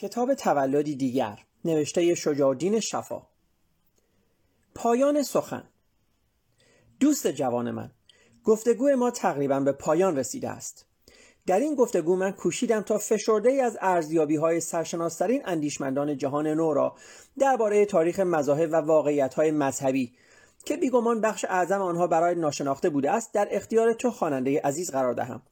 کتاب تولدی دیگر نوشته شجاعالدین شفا. پایان سخن. دوست جوان من گفتگو ما تقریبا به پایان رسیده است. در این گفتگو من کوشیدم تا فشرده ای از ارزیابی های سرشناسترین اندیشمندان جهان نو را درباره تاریخ مذاهب و واقعیت های مذهبی که بیگمان بخش اعظم آنها برای ناشناخته بوده است در اختیار تو خواننده عزیز قرار دهم.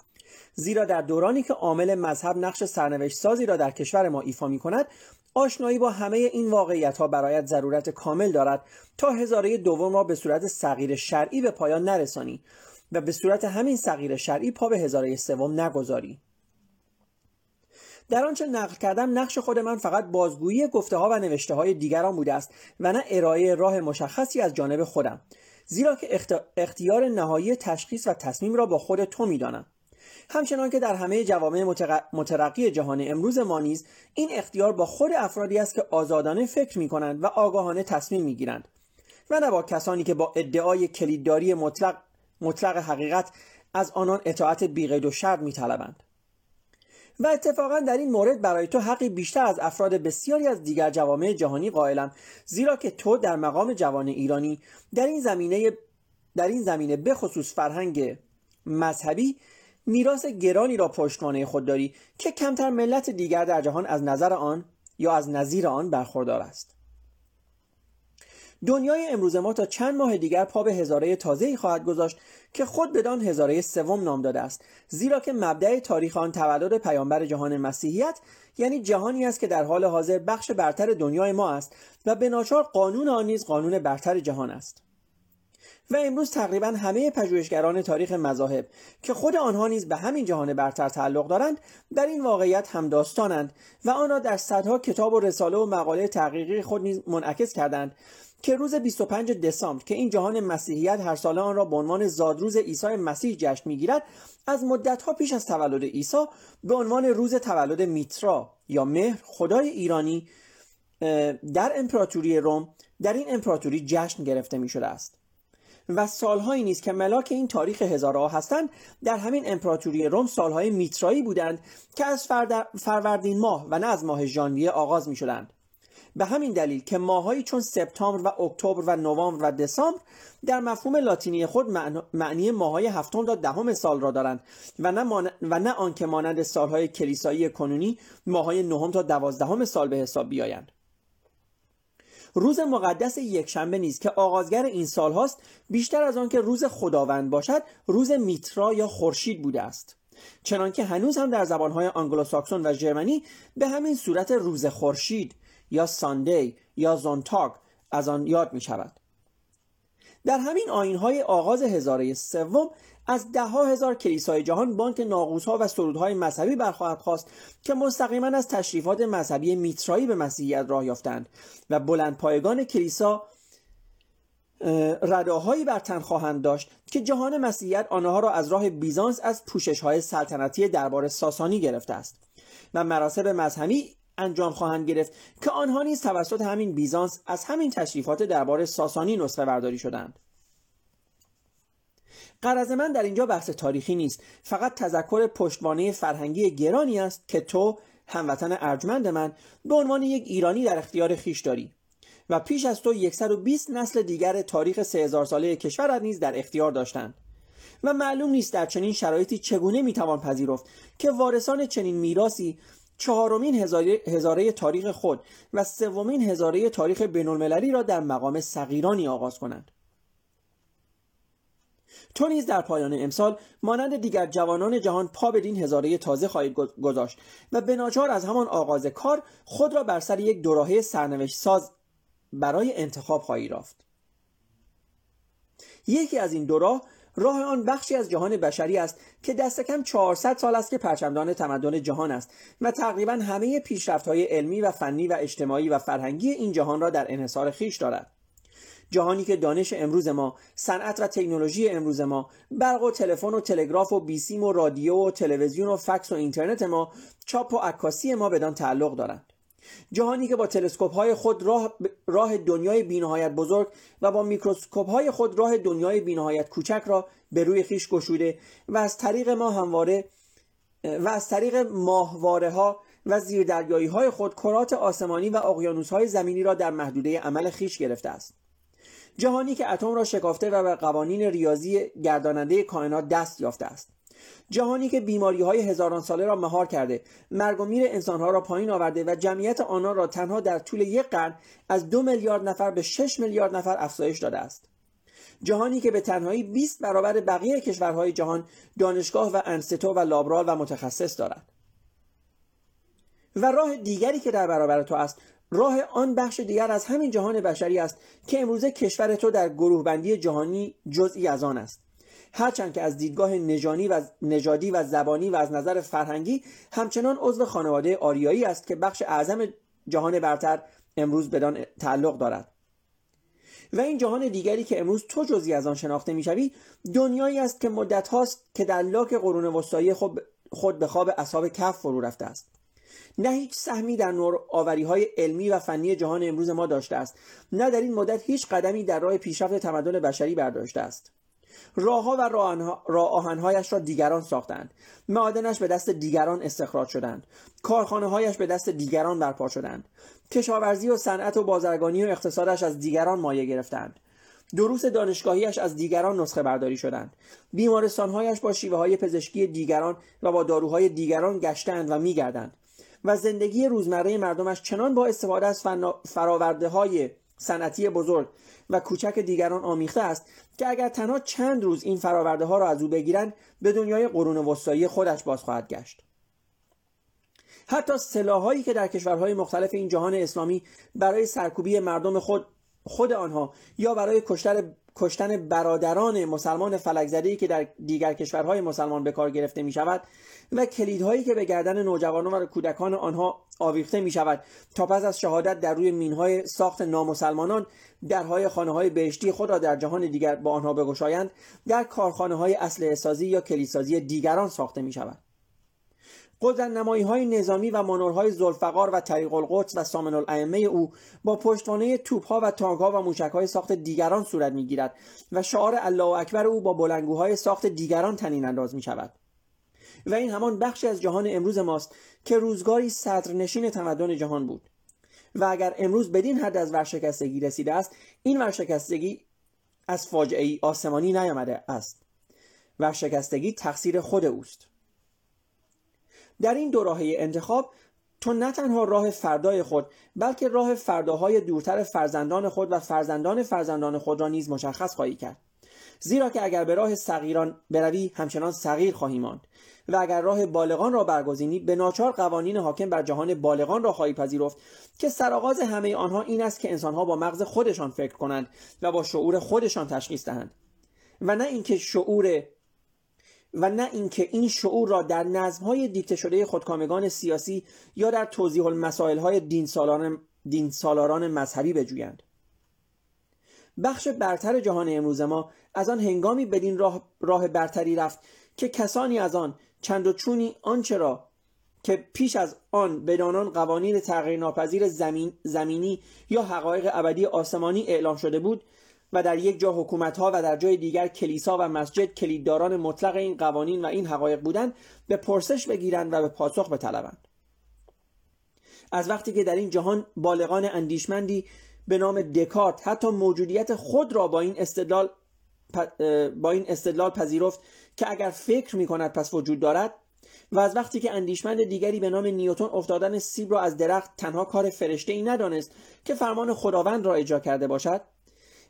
زیرا در دورانی که عامل مذهب نقش سرنوشت سازی را در کشور ما ایفا می کند آشنایی با همه این واقعیت ها برایت ضرورت کامل دارد تا هزاره دوم را به صورت صغیر شرعی به پایان نرسانی و به صورت همین صغیر شرعی پا به هزاره سوم نگذاری. در آنچه نقل کردم نقش خود من فقط بازگویی گفته ها و نوشته های دیگران بوده است و نه ارائه راه مشخصی از جانب خودم زیرا که اختیار نهایی تشخیص و تصمیم را با خود تو می‌دانم. همچنان که در همه جوامع مترقی جهان امروز ما نیز این اختیار با خود افرادی است که آزادانه فکر می کنند و آگاهانه تصمیم می گیرند و نه با کسانی که با ادعای کلیدداری مطلق, مطلق حقیقت از آنان اطاعت بیقید و شرط می طلبند. و اتفاقا در این مورد برای تو حقی بیشتر از افراد بسیاری از دیگر جوامع جهانی قائلم زیرا که تو در مقام جوان ایرانی در این زمینه در این زمینه بخصوص فرهنگ مذهبی میراث گرانی را پشتوانه خود داری که کمتر ملت دیگر در جهان از نظر آن یا از نظیر آن برخوردار است. دنیای امروز ما تا چند ماه دیگر پا به هزاره تازه‌ای خواهد گذاشت که خود بدان هزاره سوم نام داده است. زیرا که مبدع تاریخ آن تولد پیامبر جهان مسیحیت یعنی جهانی است که در حال حاضر بخش برتر دنیای ما است و به قانون آن نیز قانون برتر جهان است. و امروز تقریبا همه پژوهشگران تاریخ مذاهب که خود آنها نیز به همین جهان برتر تعلق دارند در این واقعیت همداستانند و آن را در صدها کتاب و رساله و مقاله تحقیقی خود نیز منعکس کردند که روز 25 دسامبر که این جهان مسیحیت هر ساله آن را به عنوان زادروز عیسی مسیح جشن می‌گیرد از مدتها پیش از تولد عیسی به عنوان روز تولد میترا یا مهر خدای ایرانی در امپراتوری روم در این امپراتوری جشن گرفته می شده است. و سالهایی نیست که ملاک این تاریخ هزارها هستند. در همین امپراتوری روم سالهای میترایی بودند که از فروردین ماه و نه از ماه ژانویه آغاز می شدند به همین دلیل که ماهایی چون سپتامبر و اکتبر و نوامبر و دسامبر در مفهوم لاتینی خود معنی ماهای هفتم تا دهم سال را دارند و نه, و نه آنکه مانند سالهای کلیسایی کنونی ماهای نهم تا دوازدهم سال به حساب بیایند. روز مقدس یکشنبه نیست که آغازگر این سال هاست بیشتر از آن که روز خداوند باشد روز میترا یا خورشید بوده است. چنانکه هنوز هم در زبانهای آنگلوساکسون و ژرمنی به همین صورت روز خورشید یا ساندی یا زونتاگ از آن یاد می شود در همین آینهای آغاز هزاره سوم از ده ها هزار کلیسای جهان بانک ناقوس ها و سرودهای مذهبی برخواهد خواست که مستقیما از تشریفات مذهبی میترایی به مسیحیت راه یافتند و بلند پایگان کلیسا رداهایی بر تن خواهند داشت که جهان مسیحیت آنها را از راه بیزانس از پوشش های سلطنتی دربار ساسانی گرفته است و مراسم مذهبی انجام خواهند گرفت که آنها نیز توسط همین بیزانس از همین تشریفات دربار ساسانی نسخه برداری شدند. قرض من در اینجا بحث تاریخی نیست. فقط تذکر پشتوانه فرهنگی گرانی است که تو هموطن ارجمند من به عنوان یک ایرانی در اختیار خیش داری و پیش از تو 120 نسل دیگر تاریخ 3000 ساله کشور نیز در اختیار داشتند. و معلوم نیست در چنین شرایطی چگونه می‌توان پذیرفت که وارثان چنین میراثی چهارمین هزاره, تاریخ خود و سومین هزاره تاریخ بین را در مقام صغیرانی آغاز کنند. تو نیز در پایان امسال مانند دیگر جوانان جهان پا بدین هزاره تازه خواهید گذاشت و به از همان آغاز کار خود را بر سر یک دوراهه سرنوشت ساز برای انتخاب خواهی رافت. یکی از این دو راه راه آن بخشی از جهان بشری است که دست کم 400 سال است که پرچمدان تمدن جهان است و تقریبا همه پیشرفت‌های علمی و فنی و اجتماعی و فرهنگی این جهان را در انحصار خیش دارد. جهانی که دانش امروز ما صنعت و تکنولوژی امروز ما برق و تلفن و تلگراف و بیسیم و رادیو و تلویزیون و فکس و اینترنت ما چاپ و عکاسی ما بدان تعلق دارند. جهانی که با تلسکوپ های خود راه, راه دنیای بینهایت بزرگ و با میکروسکوپ های خود راه دنیای بینهایت کوچک را به روی خیش گشوده و از طریق ما همواره و از طریق ماهواره ها و زیردریایی های خود کرات آسمانی و اقیانوس های زمینی را در محدوده عمل خیش گرفته است. جهانی که اتم را شکافته و به قوانین ریاضی گرداننده کائنات دست یافته است. جهانی که بیماری های هزاران ساله را مهار کرده مرگ و میر انسانها را پایین آورده و جمعیت آنان را تنها در طول یک قرن از دو میلیارد نفر به 6 میلیارد نفر افزایش داده است. جهانی که به تنهایی 20 برابر بقیه کشورهای جهان دانشگاه و انستو و لابرال و متخصص دارد. و راه دیگری که در برابر تو است راه آن بخش دیگر از همین جهان بشری است که امروزه کشور تو در گروه بندی جهانی جزئی از آن است. هرچند که از دیدگاه نژانی و نژادی و زبانی و از نظر فرهنگی همچنان عضو خانواده آریایی است که بخش اعظم جهان برتر امروز بدان تعلق دارد. و این جهان دیگری که امروز تو جزی از آن شناخته می‌شوی دنیایی است که مدت هاست که در لاک قرون وسطایی خود, خود به خواب اصحاب کف فرو رفته است. نه هیچ سهمی در نور آوری های علمی و فنی جهان امروز ما داشته است. نه در این مدت هیچ قدمی در راه پیشرفت تمدن بشری برداشته است. راهها و راه آهنهایش را دیگران ساختند. معادنش به دست دیگران استخراج شدند. کارخانه هایش به دست دیگران برپا شدند. کشاورزی و صنعت و بازرگانی و اقتصادش از دیگران مایه گرفتند. دروس دانشگاهیش از دیگران نسخه برداری شدند. بیمارستانهایش با شیوه های پزشکی دیگران و با داروهای دیگران گشتند و میگردند. و زندگی روزمره مردمش چنان با استفاده از فراورده های صنعتی بزرگ و کوچک دیگران آمیخته است که اگر تنها چند روز این فراورده ها را از او بگیرند به دنیای قرون وسطایی خودش باز خواهد گشت. حتی سلاحهایی که در کشورهای مختلف این جهان اسلامی برای سرکوبی مردم خود خود آنها یا برای کشتن برادران مسلمان فلکزده که در دیگر کشورهای مسلمان به کار گرفته می شود و کلیدهایی که به گردن نوجوانان و کودکان آنها آویخته می شود تا پس از شهادت در روی مینهای ساخت نامسلمانان درهای خانه های بهشتی خود را در جهان دیگر با آنها بگشایند. در کارخانه های اصل سازی یا کلیسازی دیگران ساخته می شود قدرت نمایی های نظامی و مانورهای زلفقار و طریق القدس و سامن الائمه او با پشتوانه توپ ها و تانک ها و موشک های ساخت دیگران صورت می گیرد و شعار الله اکبر او با بلنگوهای ساخت دیگران تنین انداز می شود و این همان بخشی از جهان امروز ماست که روزگاری صدرنشین تمدن جهان بود. و اگر امروز بدین حد از ورشکستگی رسیده است این ورشکستگی از فاجعه آسمانی نیامده است. ورشکستگی تقصیر خود اوست. در این دو راهه انتخاب تو نه تنها راه فردای خود بلکه راه فرداهای دورتر فرزندان خود و فرزندان فرزندان خود را نیز مشخص خواهی کرد. زیرا که اگر به راه صغیران بروی همچنان صغیر خواهی ماند. و اگر راه بالغان را برگزینی به ناچار قوانین حاکم بر جهان بالغان را خواهی پذیرفت که سرآغاز همه آنها این است که انسانها با مغز خودشان فکر کنند و با شعور خودشان تشخیص دهند. و نه اینکه شعور و نه اینکه این شعور را در نظمهای دیکته شده خودکامگان سیاسی یا در توضیح المسائل های دین سالاران, دین سالاران مذهبی بجویند. بخش برتر جهان امروز ما از آن هنگامی بدین راه, راه برتری رفت که کسانی از آن چند و چونی آنچه که پیش از آن بدانان قوانین تغییر ناپذیر زمین زمینی یا حقایق ابدی آسمانی اعلام شده بود و در یک جا حکومت ها و در جای دیگر کلیسا و مسجد کلیدداران مطلق این قوانین و این حقایق بودند به پرسش بگیرند و به پاسخ بطلبند. از وقتی که در این جهان بالغان اندیشمندی به نام دکارت حتی موجودیت خود را با این استدلال با این استدلال پذیرفت که اگر فکر می کند پس وجود دارد و از وقتی که اندیشمند دیگری به نام نیوتن افتادن سیب را از درخت تنها کار فرشته ای ندانست که فرمان خداوند را اجرا کرده باشد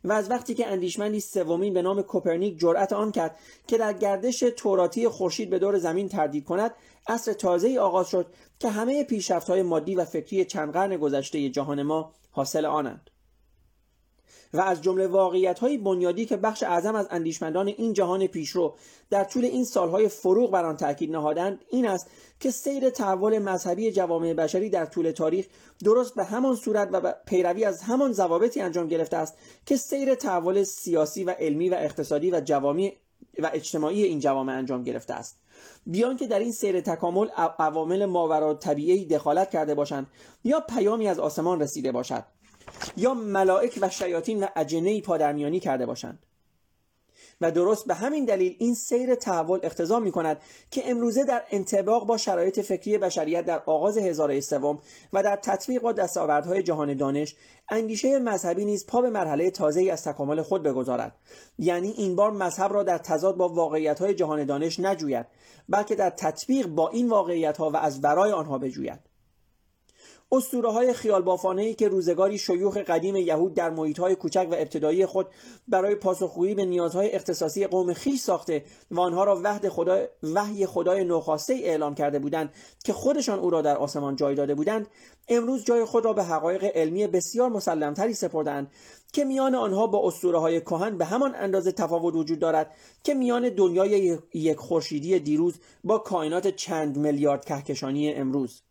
و از وقتی که اندیشمندی سومین به نام کوپرنیک جرأت آن کرد که در گردش توراتی خورشید به دور زمین تردید کند عصر تازه آغاز شد که همه پیشرفت های مادی و فکری چند قرن گذشته جهان ما حاصل آنند. و از جمله واقعیت های بنیادی که بخش اعظم از اندیشمندان این جهان پیشرو در طول این سالهای فروغ بر آن تاکید نهادند این است که سیر تحول مذهبی جوامع بشری در طول تاریخ درست به همان صورت و پیروی از همان ضوابطی انجام گرفته است که سیر تحول سیاسی و علمی و اقتصادی و جوامع و اجتماعی این جوامع انجام گرفته است. بیان که در این سیر تکامل عوامل ماورا طبیعی دخالت کرده باشند یا پیامی از آسمان رسیده باشد. یا ملائک و شیاطین و اجنه پادرمیانی کرده باشند. و درست به همین دلیل این سیر تحول اقتضا می کند که امروزه در انطباق با شرایط فکری بشریت در آغاز هزاره سوم و در تطبیق با دستاوردهای جهان دانش اندیشه مذهبی نیز پا به مرحله تازه از تکامل خود بگذارد. یعنی این بار مذهب را در تضاد با واقعیت های جهان دانش نجوید بلکه در تطبیق با این واقعیت ها و از ورای آنها بجوید. اسطوره های خیال بافانه ای که روزگاری شیوخ قدیم یهود در محیط های کوچک و ابتدایی خود برای پاسخگویی به نیازهای اختصاصی قوم خیش ساخته و آنها را وحد خدا وحی خدای نوخواسته اعلام کرده بودند که خودشان او را در آسمان جای داده بودند امروز جای خود را به حقایق علمی بسیار مسلمتری سپردند که میان آنها با اسطوره های کهن به همان اندازه تفاوت وجود دارد که میان دنیای یک خورشیدی دیروز با کائنات چند میلیارد کهکشانی امروز.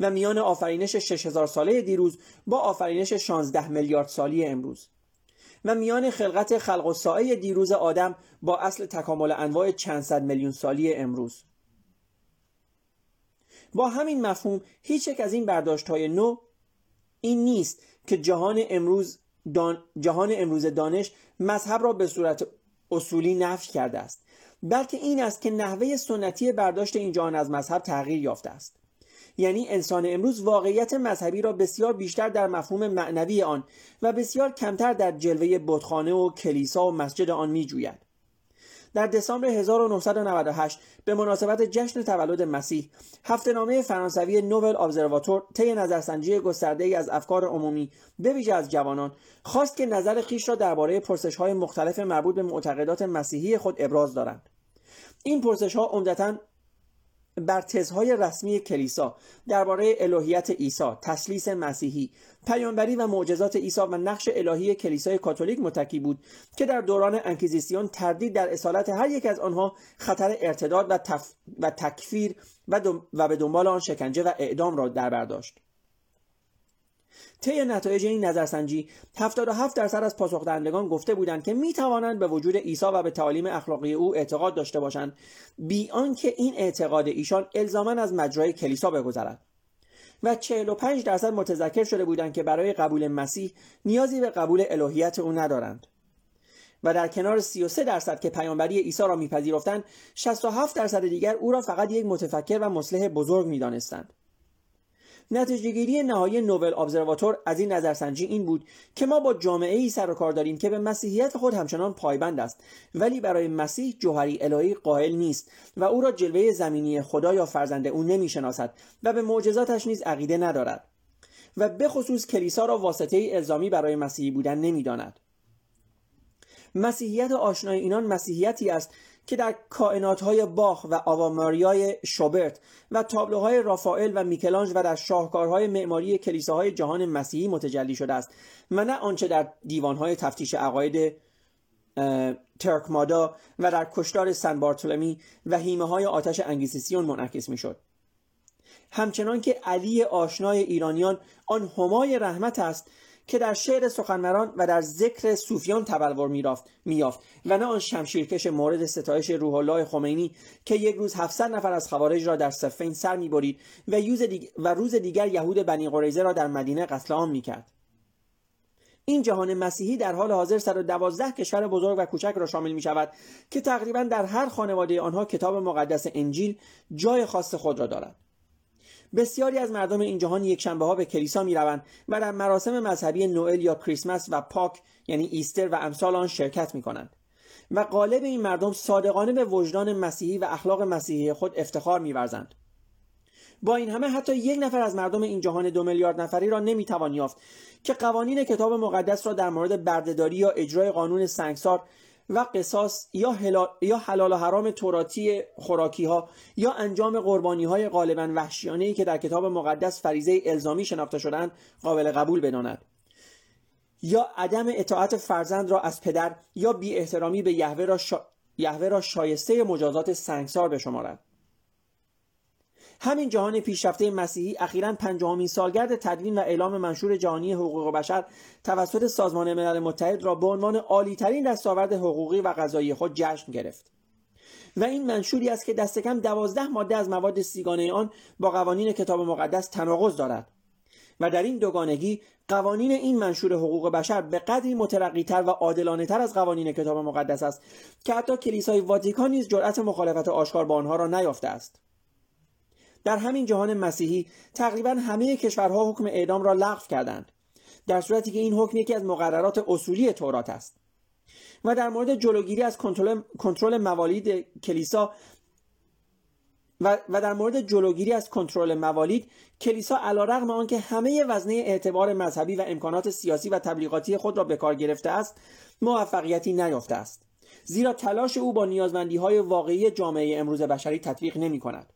و میان آفرینش 6000 ساله دیروز با آفرینش 16 میلیارد سالی امروز. و میان خلقت خلق و سایه دیروز آدم با اصل تکامل انواع چند صد میلیون سالی امروز. با همین مفهوم هیچ یک از این برداشت های نو این نیست که جهان امروز دان... جهان امروز دانش مذهب را به صورت اصولی نفی کرده است بلکه این است که نحوه سنتی برداشت این جهان از مذهب تغییر یافته است. یعنی انسان امروز واقعیت مذهبی را بسیار بیشتر در مفهوم معنوی آن و بسیار کمتر در جلوه بتخانه و کلیسا و مسجد آن می جوید. در دسامبر 1998 به مناسبت جشن تولد مسیح نامه فرانسوی نوول ابزرواتور طی نظرسنجی گسترده ای از افکار عمومی به ویژه از جوانان خواست که نظر خیش را درباره پرسش های مختلف مربوط به معتقدات مسیحی خود ابراز دارند این پرسش ها عمدتا بر تزهای رسمی کلیسا درباره الوهیت عیسی تسلیس مسیحی پیامبری و معجزات عیسی و نقش الهی کلیسای کاتولیک متکی بود که در دوران انکیزیسیون تردید در اصالت هر یک از آنها خطر ارتداد و, و تکفیر و, و به دنبال آن شکنجه و اعدام را در برداشت طی نتایج این نظرسنجی 77 درصد از پاسخ دهندگان گفته بودند که می توانند به وجود عیسی و به تعالیم اخلاقی او اعتقاد داشته باشند بی آنکه این اعتقاد ایشان الزاما از مجرای کلیسا بگذرد. و 45 درصد متذکر شده بودند که برای قبول مسیح نیازی به قبول الوهیت او ندارند. و در کنار 33 درصد که پیامبری عیسی را میپذیرفتند 67 درصد دیگر او را فقط یک متفکر و مصلح بزرگ می‌دانستند. نتیجهگیری نهایی نوبل ابزرواتور از این نظرسنجی این بود که ما با جامعه ای سر و کار داریم که به مسیحیت خود همچنان پایبند است. ولی برای مسیح جوهری الهی قائل نیست و او را جلوه زمینی خدا یا فرزند او نمی‌شناسد و به معجزاتش نیز عقیده ندارد و به خصوص کلیسا را واسطه الزامی برای مسیحی بودن نمی‌داند. مسیحیت آشنای اینان مسیحیتی است که در کائنات های باخ و آواماریای شوبرت و تابلوهای رافائل و میکلانج و در شاهکارهای معماری کلیساهای جهان مسیحی متجلی شده است و نه آنچه در دیوانهای تفتیش عقاید ترکمادا و در کشتار سن بارتولمی و هیمه های آتش انگیسیسیون منعکس می‌شد. همچنان که علی آشنای ایرانیان آن همای رحمت است که در شعر سخنوران و در ذکر صوفیان تبلور میافت و نه آن شمشیرکش مورد ستایش روح الله خمینی که یک روز 700 نفر از خوارج را در صفین سر می‌برید و, و روز دیگر یهود بنی قریزه را در مدینه قتل عام می‌کرد این جهان مسیحی در حال حاضر 112 کشور بزرگ و کوچک را شامل می شود که تقریبا در هر خانواده آنها کتاب مقدس انجیل جای خاص خود را دارد. بسیاری از مردم این جهان یک شنبه ها به کلیسا می روند و در مراسم مذهبی نوئل یا کریسمس و پاک یعنی ایستر و امثال آن شرکت می کنند و غالب این مردم صادقانه به وجدان مسیحی و اخلاق مسیحی خود افتخار میورزند. با این همه حتی یک نفر از مردم این جهان دو میلیارد نفری را نمی‌توان یافت که قوانین کتاب مقدس را در مورد بردهداری یا اجرای قانون سنگسار و قصاص یا, یا حلال و حرام توراتی خوراکی ها یا انجام قربانی های غالبا وحشیانه ای که در کتاب مقدس فریزه الزامی شناخته شدن قابل قبول بداند. یا عدم اطاعت فرزند را از پدر یا بی احترامی به یهوه را, یهوه را شایسته مجازات سنگسار بشمارد. همین جهان پیشرفته مسیحی اخیرا پنجاهمین سالگرد تدوین و اعلام منشور جهانی حقوق بشر توسط سازمان ملل متحد را به عنوان عالیترین دستاورد حقوقی و قضایی خود جشن گرفت. و این منشوری است که دست کم دوازده ماده از مواد سیگانه آن با قوانین کتاب مقدس تناقض دارد. و در این دوگانگی قوانین این منشور حقوق بشر به قدری مترقیتر و عادلانه تر از قوانین کتاب مقدس است که حتی کلیسای واتیکان نیز جرأت مخالفت آشکار با آنها را نیافته است. در همین جهان مسیحی تقریبا همه کشورها حکم اعدام را لغو کردند. در صورتی که این حکم یکی از مقررات اصولی تورات است. و در مورد جلوگیری از کنترل موالید کلیسا و, و در مورد جلوگیری از کنترل موالید کلیسا علیرغم آنکه همه وزنه اعتبار مذهبی و امکانات سیاسی و تبلیغاتی خود را به کار گرفته است موفقیتی نیافته است. زیرا تلاش او با نیازمندی های واقعی جامعه امروز بشری تطبیق نمی کند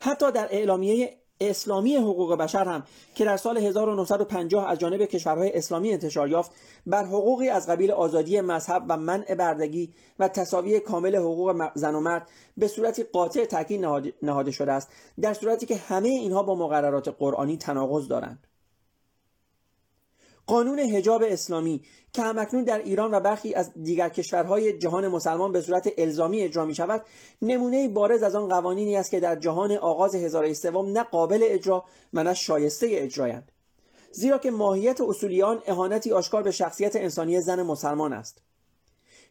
حتی در اعلامیه اسلامی حقوق بشر هم که در سال 1950 از جانب کشورهای اسلامی انتشار یافت بر حقوقی از قبیل آزادی مذهب و منع بردگی و تصاوی کامل حقوق زن و مرد به صورتی قاطع تاکید نهاده شده است در صورتی که همه اینها با مقررات قرآنی تناقض دارند. قانون حجاب اسلامی که همکنون در ایران و برخی از دیگر کشورهای جهان مسلمان به صورت الزامی اجرا می شود نمونه بارز از آن قوانینی است که در جهان آغاز هزاره سوم نه قابل اجرا و نه شایسته اجرایند. زیرا که ماهیت اصولیان اهانتی آشکار به شخصیت انسانی زن مسلمان است.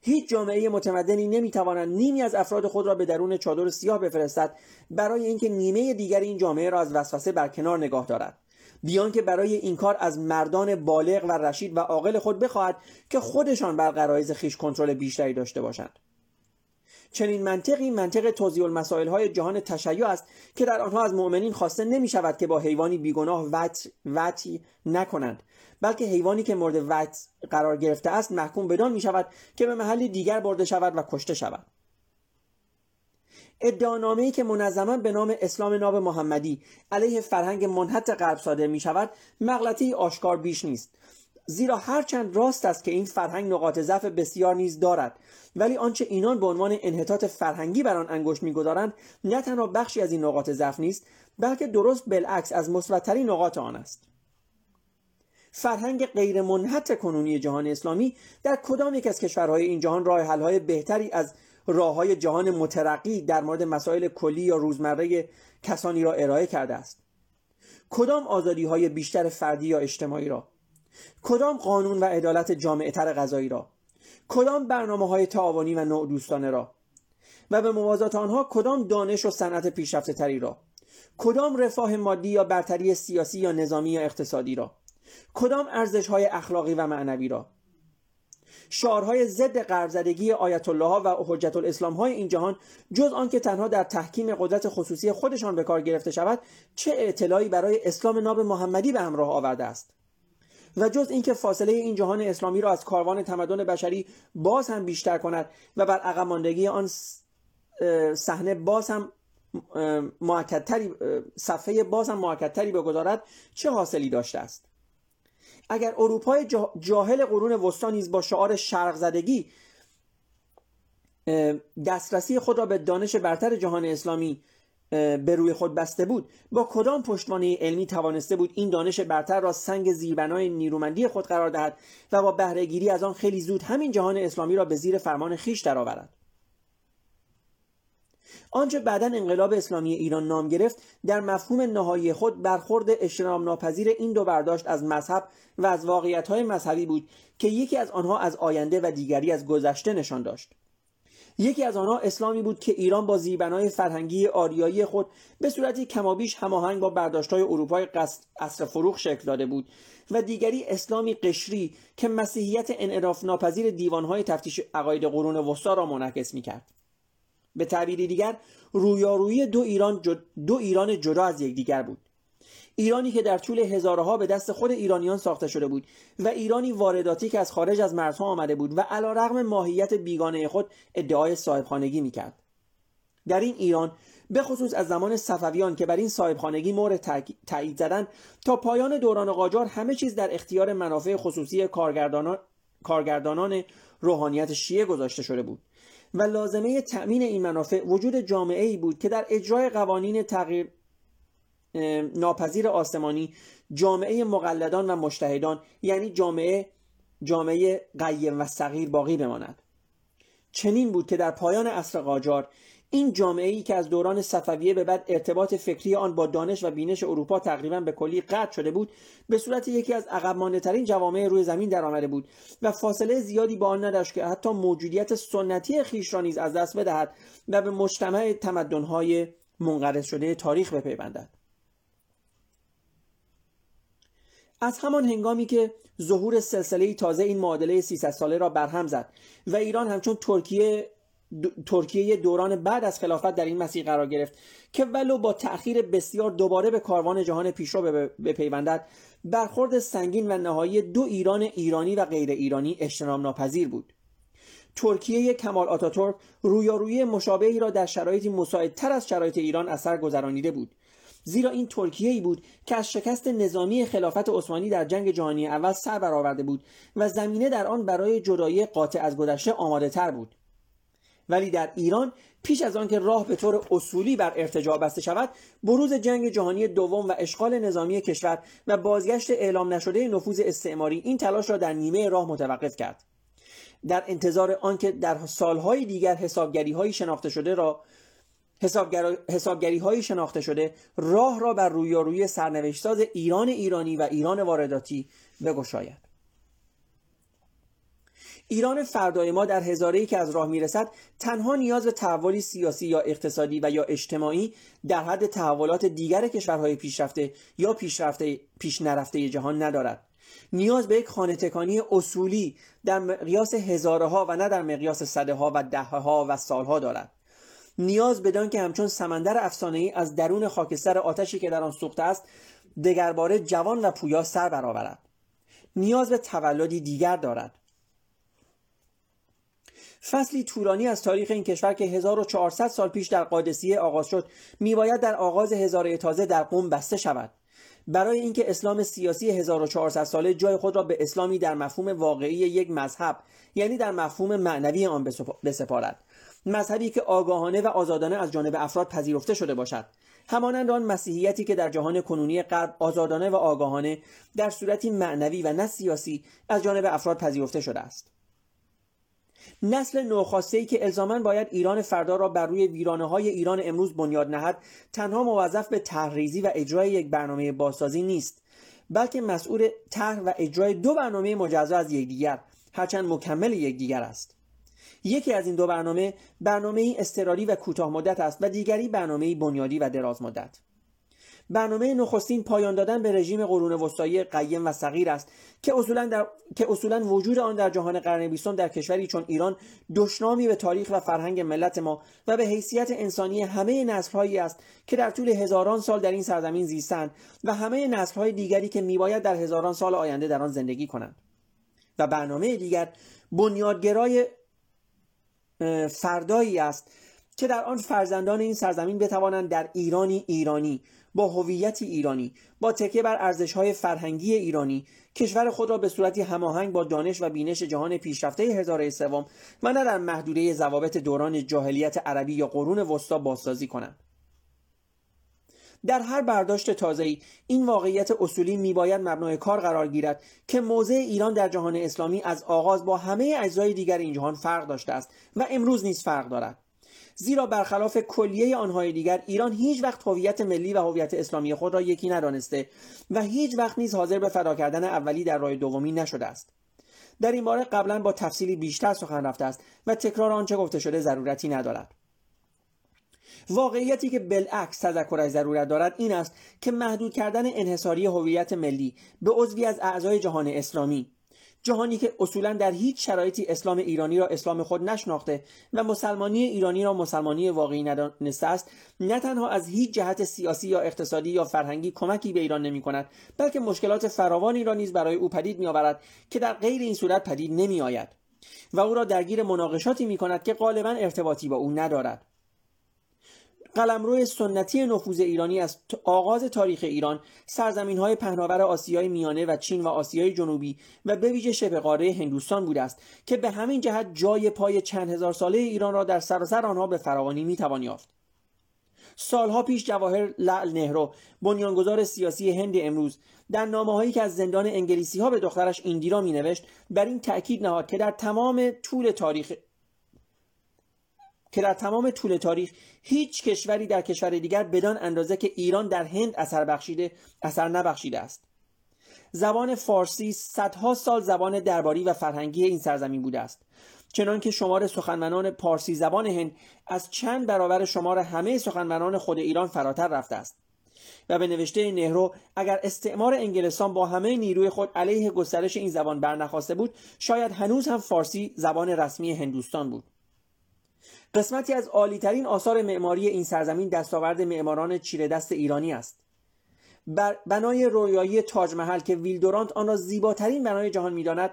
هیچ جامعه متمدنی نمی‌تواند نیمی از افراد خود را به درون چادر سیاه بفرستد برای اینکه نیمه دیگر این جامعه را از وسوسه برکنار نگاه دارد. بیان که برای این کار از مردان بالغ و رشید و عاقل خود بخواهد که خودشان بر غرایز خیش کنترل بیشتری داشته باشند. چنین منطقی منطق توضیح المسائل های جهان تشیع است که در آنها از مؤمنین خواسته نمی شود که با حیوانی بیگناه وط وطی نکنند بلکه حیوانی که مورد وط قرار گرفته است محکوم بدان می شود که به محلی دیگر برده شود و کشته شود. ادعانامه که منظما به نام اسلام ناب محمدی علیه فرهنگ منحط غرب صادر می شود مغلطه آشکار بیش نیست. زیرا هرچند راست است که این فرهنگ نقاط ضعف بسیار نیز دارد ولی آنچه اینان به عنوان انحطاط فرهنگی بر آن انگشت می‌گذارند نه تنها بخشی از این نقاط ضعف نیست بلکه درست بالعکس از مثبتترین نقاط آن است. فرهنگ غیر منحط کنونی جهان اسلامی در کدام یک از کشورهای این جهان راه حل‌های بهتری از راه های جهان مترقی در مورد مسائل کلی یا روزمره کسانی را ارائه کرده است. کدام آزادی های بیشتر فردی یا اجتماعی را؟ کدام قانون و عدالت جامعه تر غذایی را؟ کدام برنامه های تعاونی و نوع دوستانه را؟ و به موازات آنها کدام دانش و صنعت پیشرفته تری را؟ کدام رفاه مادی یا برتری سیاسی یا نظامی یا اقتصادی را؟ کدام ارزش های اخلاقی و معنوی را؟ شعارهای ضد قرضدگی آیت الله ها و حجت الاسلام های این جهان جز آنکه تنها در تحکیم قدرت خصوصی خودشان به کار گرفته شود چه اطلاعی برای اسلام ناب محمدی به همراه آورده است؟ و جز اینکه فاصله این جهان اسلامی را از کاروان تمدن بشری باز هم بیشتر کند و بر عقب ماندگی آن صحنه باز هم معکدتری صفحه باز هم معکدتری بگذارد چه حاصلی داشته است؟ اگر اروپای جاهل قرون وسطا نیز با شعار شرق زدگی دسترسی خود را به دانش برتر جهان اسلامی به روی خود بسته بود با کدام پشتوانه علمی توانسته بود این دانش برتر را سنگ زیربنای نیرومندی خود قرار دهد و با بهرهگیری از آن خیلی زود همین جهان اسلامی را به زیر فرمان خیش درآورد؟ آنچه بعدا انقلاب اسلامی ایران نام گرفت در مفهوم نهایی خود برخورد اجتناب ناپذیر این دو برداشت از مذهب و از واقعیت‌های مذهبی بود که یکی از آنها از آینده و دیگری از گذشته نشان داشت. یکی از آنها اسلامی بود که ایران با زیبنای فرهنگی آریایی خود به صورتی کمابیش هماهنگ با برداشت‌های اروپای اصر فروغ شکل داده بود و دیگری اسلامی قشری که مسیحیت انعراف ناپذیر دیوانهای تفتیش عقاید قرون وسطا را منعکس می‌کرد. به تعبیری دیگر رویارویی دو ایران, دو ایران جدا از یکدیگر بود. ایرانی که در طول هزارها به دست خود ایرانیان ساخته شده بود و ایرانی وارداتی که از خارج از مرزها آمده بود و علا رغم ماهیت بیگانه خود ادعای صاحبخانگی می‌کرد. در این ایران به خصوص از زمان صفویان که بر این صاحبخانگی مورد تایید زدن تا پایان دوران قاجار همه چیز در اختیار منافع خصوصی کارگردانان, کارگردانان روحانیت شیعه گذاشته شده بود. و لازمه تأمین این منافع وجود جامعه ای بود که در اجرای قوانین تغییر ناپذیر آسمانی جامعه مقلدان و مشتهدان یعنی جامعه جامعه قیم و صغیر باقی بماند. چنین بود که در پایان عصر قاجار این جامعه ای که از دوران صفویه به بعد ارتباط فکری آن با دانش و بینش اروپا تقریبا به کلی قطع شده بود به صورت یکی از عقب ترین جوامع روی زمین درآمده بود و فاصله زیادی با آن نداشت که حتی موجودیت سنتی خیش را نیز از دست بدهد و به مجتمع تمدنهای منقرض شده تاریخ بپیوندد. از همان هنگامی که ظهور سلسله تازه این معادله 300 ساله را برهم زد و ایران همچون ترکیه ترکیه دوران بعد از خلافت در این مسیر قرار گرفت که ولو با تأخیر بسیار دوباره به کاروان جهان پیشرو بپیوندد برخورد سنگین و نهایی دو ایران ایرانی و غیر ایرانی اجتناب ناپذیر بود. ترکیه کمال آتاتورک رویارویی مشابهی را در شرایطی مساعدتر از شرایط ایران اثر گذرانیده بود. زیرا این ترکیه ای بود که از شکست نظامی خلافت عثمانی در جنگ جهانی اول سر برآورده بود و زمینه در آن برای جدایی قاطع از گذشته آماده تر بود. ولی در ایران پیش از آنکه راه به طور اصولی بر ارتجاع بسته شود بروز جنگ جهانی دوم و اشغال نظامی کشور و بازگشت اعلام نشده نفوذ استعماری این تلاش را در نیمه راه متوقف کرد. در انتظار آنکه در سالهای دیگر حسابگری شناخته شده را حسابگری های شناخته شده راه را بر رویارویی سرنوشتساز ایران ایرانی و ایران وارداتی بگشاید. ایران فردای ما در هزاره که از راه می‌رسد تنها نیاز به تحولی سیاسی یا اقتصادی و یا اجتماعی در حد تحولات دیگر کشورهای پیشرفته یا پیشرفته پیش نرفته جهان ندارد. نیاز به یک خانه تکانی اصولی در مقیاس هزاره ها و نه در مقیاس صده ها و ده ها و سالها دارد. نیاز بدان که همچون سمندر افسانه ای از درون خاکستر آتشی که در آن سوخته است دگرباره جوان و پویا سر برآورد. نیاز به تولدی دیگر دارد. فصلی طولانی از تاریخ این کشور که 1400 سال پیش در قادسیه آغاز شد میباید در آغاز هزاره تازه در قوم بسته شود. برای اینکه اسلام سیاسی 1400 ساله جای خود را به اسلامی در مفهوم واقعی یک مذهب یعنی در مفهوم معنوی آن بسپارد. مذهبی که آگاهانه و آزادانه از جانب افراد پذیرفته شده باشد. همانند آن مسیحیتی که در جهان کنونی غرب آزادانه و آگاهانه در صورتی معنوی و نه سیاسی از جانب افراد پذیرفته شده است. نسل نوخاسته ای که الزاما باید ایران فردا را بر روی ویرانه های ایران امروز بنیاد نهد تنها موظف به تحریزی و اجرای یک برنامه بازسازی نیست بلکه مسئول طرح و اجرای دو برنامه مجزا از یکدیگر هرچند مکمل یکدیگر است. یکی از این دو برنامه برنامه استراری و کوتاه مدت است و دیگری برنامه بنیادی و دراز مدت برنامه نخستین پایان دادن به رژیم قرون وسطایی قیم و صغیر است که اصولا, در... که اصولا وجود آن در جهان قرن بیستم در کشوری چون ایران دشنامی به تاریخ و فرهنگ ملت ما و به حیثیت انسانی همه نسلهایی است که در طول هزاران سال در این سرزمین زیستند و همه نسلهای دیگری که میباید در هزاران سال آینده در آن زندگی کنند. و برنامه دیگر بنیادگرای فردایی است که در آن فرزندان این سرزمین بتوانند در ایرانی ایرانی با هویتی ایرانی با تکیه بر ارزش‌های فرهنگی ایرانی. کشور خود را به صورتی هماهنگ با دانش و بینش جهان پیشرفته هزاره سوم و نه در محدوده ضوابط دوران جاهلیت عربی یا قرون وسطا بازسازی کنند. در هر برداشت تازه‌ای این واقعیت اصولی میباید مبنای کار قرار گیرد که موضع ایران در جهان اسلامی از آغاز با همه اجزای دیگر این جهان فرق داشته است و امروز نیز فرق دارد. زیرا برخلاف کلیه آنهای دیگر ایران هیچ وقت هویت ملی و هویت اسلامی خود را یکی ندانسته و هیچ وقت نیز حاضر به فدا کردن اولی در راه دومی نشده است. در این باره قبلا با تفصیلی بیشتر سخن رفته است و تکرار آنچه گفته شده ضرورتی ندارد. واقعیتی که بالعکس تذکرش ضرورت دارد این است که محدود کردن انحصاری هویت ملی به عضوی از اعضای جهان اسلامی جهانی که اصولا در هیچ شرایطی اسلام ایرانی را اسلام خود نشناخته و مسلمانی ایرانی را مسلمانی واقعی ندانسته است نه تنها از هیچ جهت سیاسی یا اقتصادی یا فرهنگی کمکی به ایران نمی کند بلکه مشکلات فراوانی را نیز برای او پدید می آورد که در غیر این صورت پدید نمی آید و او را درگیر مناقشاتی می کند که غالبا ارتباطی با او ندارد. قلمرو سنتی نفوذ ایرانی از آغاز تاریخ ایران سرزمین های پهناور آسیای میانه و چین و آسیای جنوبی و به ویژه شبه قاره هندوستان بوده است که به همین جهت جای پای چند هزار ساله ایران را در سراسر آنها به فراوانی می‌توان یافت. سالها پیش جواهر لعل نهرو بنیانگذار سیاسی هند امروز در نامه هایی که از زندان انگلیسی ها به دخترش ایندیرا می نوشت بر این تأکید نهاد که در تمام طول تاریخ که در تمام طول تاریخ هیچ کشوری در کشور دیگر بدان اندازه که ایران در هند اثر بخشیده اثر نبخشیده است. زبان فارسی صدها سال زبان درباری و فرهنگی این سرزمین بوده است. چنانکه شمار سخنوران پارسی زبان هند از چند برابر شمار همه سخنوران خود ایران فراتر رفته است. و به نوشته نهرو اگر استعمار انگلستان با همه نیروی خود علیه گسترش این زبان برنخواسته بود شاید هنوز هم فارسی زبان رسمی هندوستان بود. قسمتی از عالیترین آثار معماری این سرزمین دستاورد معماران چیره دست ایرانی است. بر بنای رویایی تاج محل که ویلدورانت آن را زیباترین بنای جهان می‌داند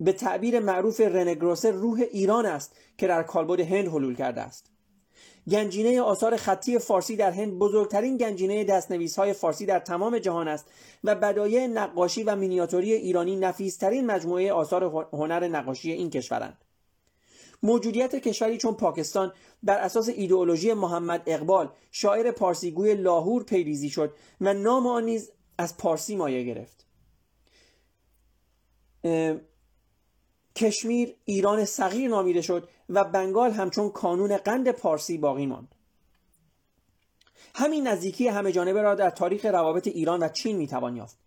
به تعبیر معروف رنگروسر روح ایران است که در کالبد هند حلول کرده است. گنجینه آثار خطی فارسی در هند بزرگترین گنجینه دستنویس های فارسی در تمام جهان است و بدایع نقاشی و مینیاتوری ایرانی نفیسترین مجموعه آثار هنر نقاشی این کشورند. موجودیت کشوری چون پاکستان بر اساس ایدئولوژی محمد اقبال شاعر پارسیگوی لاهور پیریزی شد و نام آن نیز از پارسی مایه گرفت. کشمیر ایران صغیر نامیده شد و بنگال همچون کانون قند پارسی باقی ماند. همین نزدیکی همه جانبه را در تاریخ روابط ایران و چین می‌توان یافت.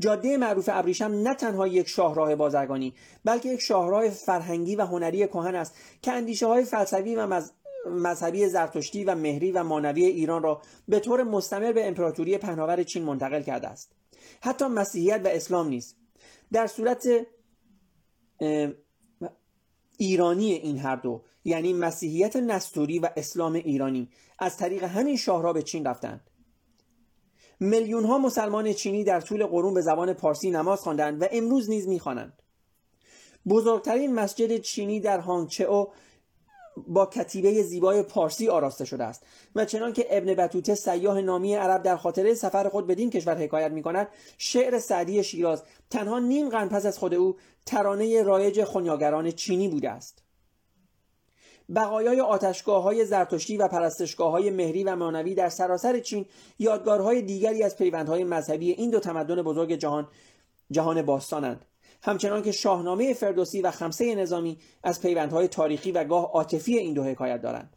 جاده معروف ابریشم نه تنها یک شاهراه بازرگانی بلکه یک شاهراه فرهنگی و هنری کهن است که اندیشه های فلسفی و مذهبی زرتشتی و مهری و مانوی ایران را به طور مستمر به امپراتوری پهناور چین منتقل کرده است. حتی مسیحیت و اسلام نیز. در صورت ایرانی این هر دو یعنی مسیحیت نستوری و اسلام ایرانی از طریق همین شاهراه به چین رفتند. میلیون ها مسلمان چینی در طول قرون به زبان پارسی نماز خواندند و امروز نیز می‌خوانند. بزرگترین مسجد چینی در هانگچئو با کتیبه زیبای پارسی آراسته شده است و چنان که ابن بطوته سیاه نامی عرب در خاطره سفر خود بدین کشور حکایت می کند شعر سعدی شیراز تنها نیم قرن پس از خود او ترانه رایج خونیاگران چینی بوده است. بقایای آتشگاه های زرتشتی و پرستشگاه های مهری و مانوی در سراسر چین یادگارهای دیگری از پیوندهای مذهبی این دو تمدن بزرگ جهان جهان باستانند. همچنان که شاهنامه فردوسی و خمسه نظامی از پیوندهای تاریخی و گاه عاطفی این دو حکایت دارند.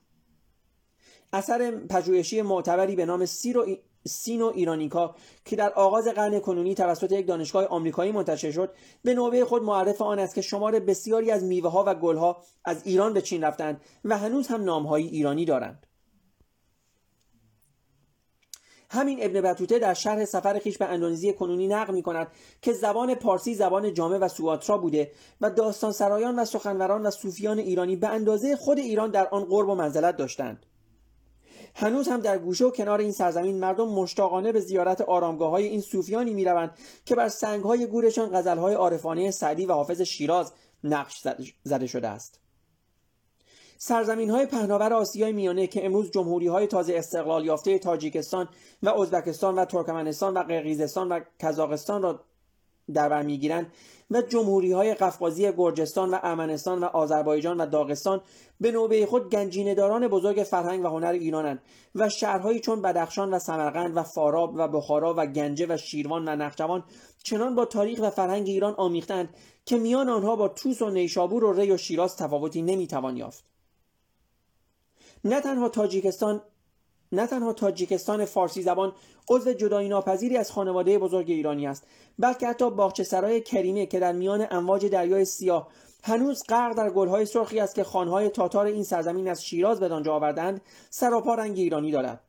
اثر پژوهشی معتبری به نام سیرو سینو ایرانیکا که در آغاز قرن کنونی توسط یک دانشگاه آمریکایی منتشر شد به نوبه خود معرف آن است که شمار بسیاری از میوه ها و گل ها از ایران به چین رفتند و هنوز هم نامهایی ایرانی دارند. همین ابن بطوته در شرح سفر خیش به اندونزی کنونی نقل می کند که زبان پارسی زبان جامع و سواترا بوده و داستان سرایان و سخنوران و صوفیان ایرانی به اندازه خود ایران در آن قرب و منزلت داشتند. هنوز هم در گوشه و کنار این سرزمین مردم مشتاقانه به زیارت آرامگاه های این صوفیانی می‌روند که بر سنگ های گورشان غزل های عارفانه سعدی و حافظ شیراز نقش زده شده است. سرزمین های پهناور آسیای میانه که امروز جمهوری های تازه استقلال یافته تاجیکستان و ازبکستان و ترکمنستان و قرقیزستان و کزاقستان را در بر می‌گیرند و جمهوری های قفقازی گرجستان و ارمنستان و آذربایجان و داغستان به نوبه خود گنجینهداران بزرگ فرهنگ و هنر ایرانند و شهرهایی چون بدخشان و سمرقند و فاراب و بخارا و گنجه و شیروان و نخجوان چنان با تاریخ و فرهنگ ایران آمیختند که میان آنها با توس و نیشابور و ری و شیراز تفاوتی نمی‌توان یافت. نه تنها تاجیکستان نه تنها تاجیکستان فارسی زبان عضو جدایی ناپذیری از خانواده بزرگ ایرانی است بلکه حتی باغچه سرای کریمه که در میان امواج دریای سیاه هنوز غرق در گلهای سرخی است که خانهای تاتار این سرزمین از شیراز به آنجا آوردند سراپا رنگ ایرانی دارد.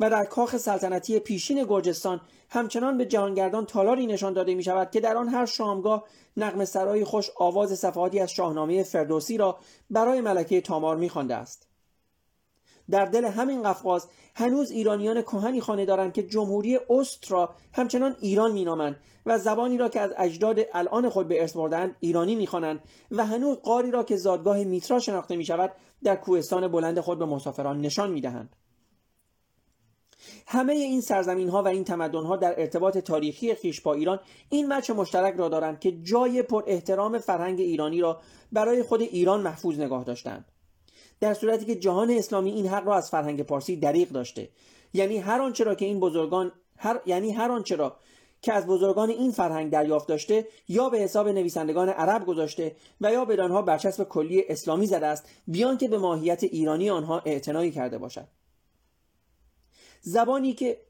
و در کاخ سلطنتی پیشین گرجستان همچنان به جهانگردان تالاری نشان داده می شود که در آن هر شامگاه نقم سرای خوش آواز صفحاتی از شاهنامه فردوسی را برای ملکه تامار می است. در دل همین قفقاز هنوز ایرانیان کهنی خانه دارند که جمهوری اوست را همچنان ایران مینامند و زبانی را که از اجداد الان خود به ارث بردند ایرانی می‌خوانند و هنوز قاری را که زادگاه میترا شناخته می شود در کوهستان بلند خود به مسافران نشان می‌دهند. همه این سرزمین ها و این تمدن ها در ارتباط تاریخی خیش با ایران این وجه مشترک را دارند که جای پر احترام فرهنگ ایرانی را برای خود ایران محفوظ نگاه داشتند. در صورتی که جهان اسلامی این حق را از فرهنگ پارسی دریغ داشته. یعنی هر آنچه را که این بزرگان هر یعنی هر آنچه را که از بزرگان این فرهنگ دریافت داشته یا به حساب نویسندگان عرب گذاشته و یا به آنها برچسب کلی اسلامی زده است بیان که به ماهیت ایرانی آنها اعتنایی کرده باشد. زبانی که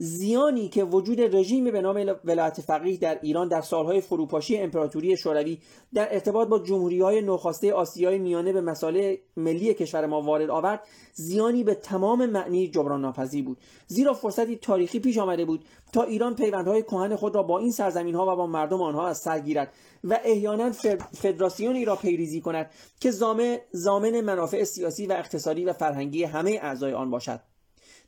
زیانی که وجود رژیمی به نام ولایت فقیه در ایران در سالهای فروپاشی امپراتوری شوروی در ارتباط با جمهوری های نوخاسته آسیای میانه به مسائل ملی کشور ما وارد آورد زیانی به تمام معنی جبران ناپذیر بود. زیرا فرصتی تاریخی پیش آمده بود تا ایران پیوندهای کهن خود را با این سرزمین ها و با مردم آنها از سر گیرد و احیانا فدراسیونی را پیریزی کند که زامن منافع سیاسی و اقتصادی و فرهنگی همه اعضای آن باشد.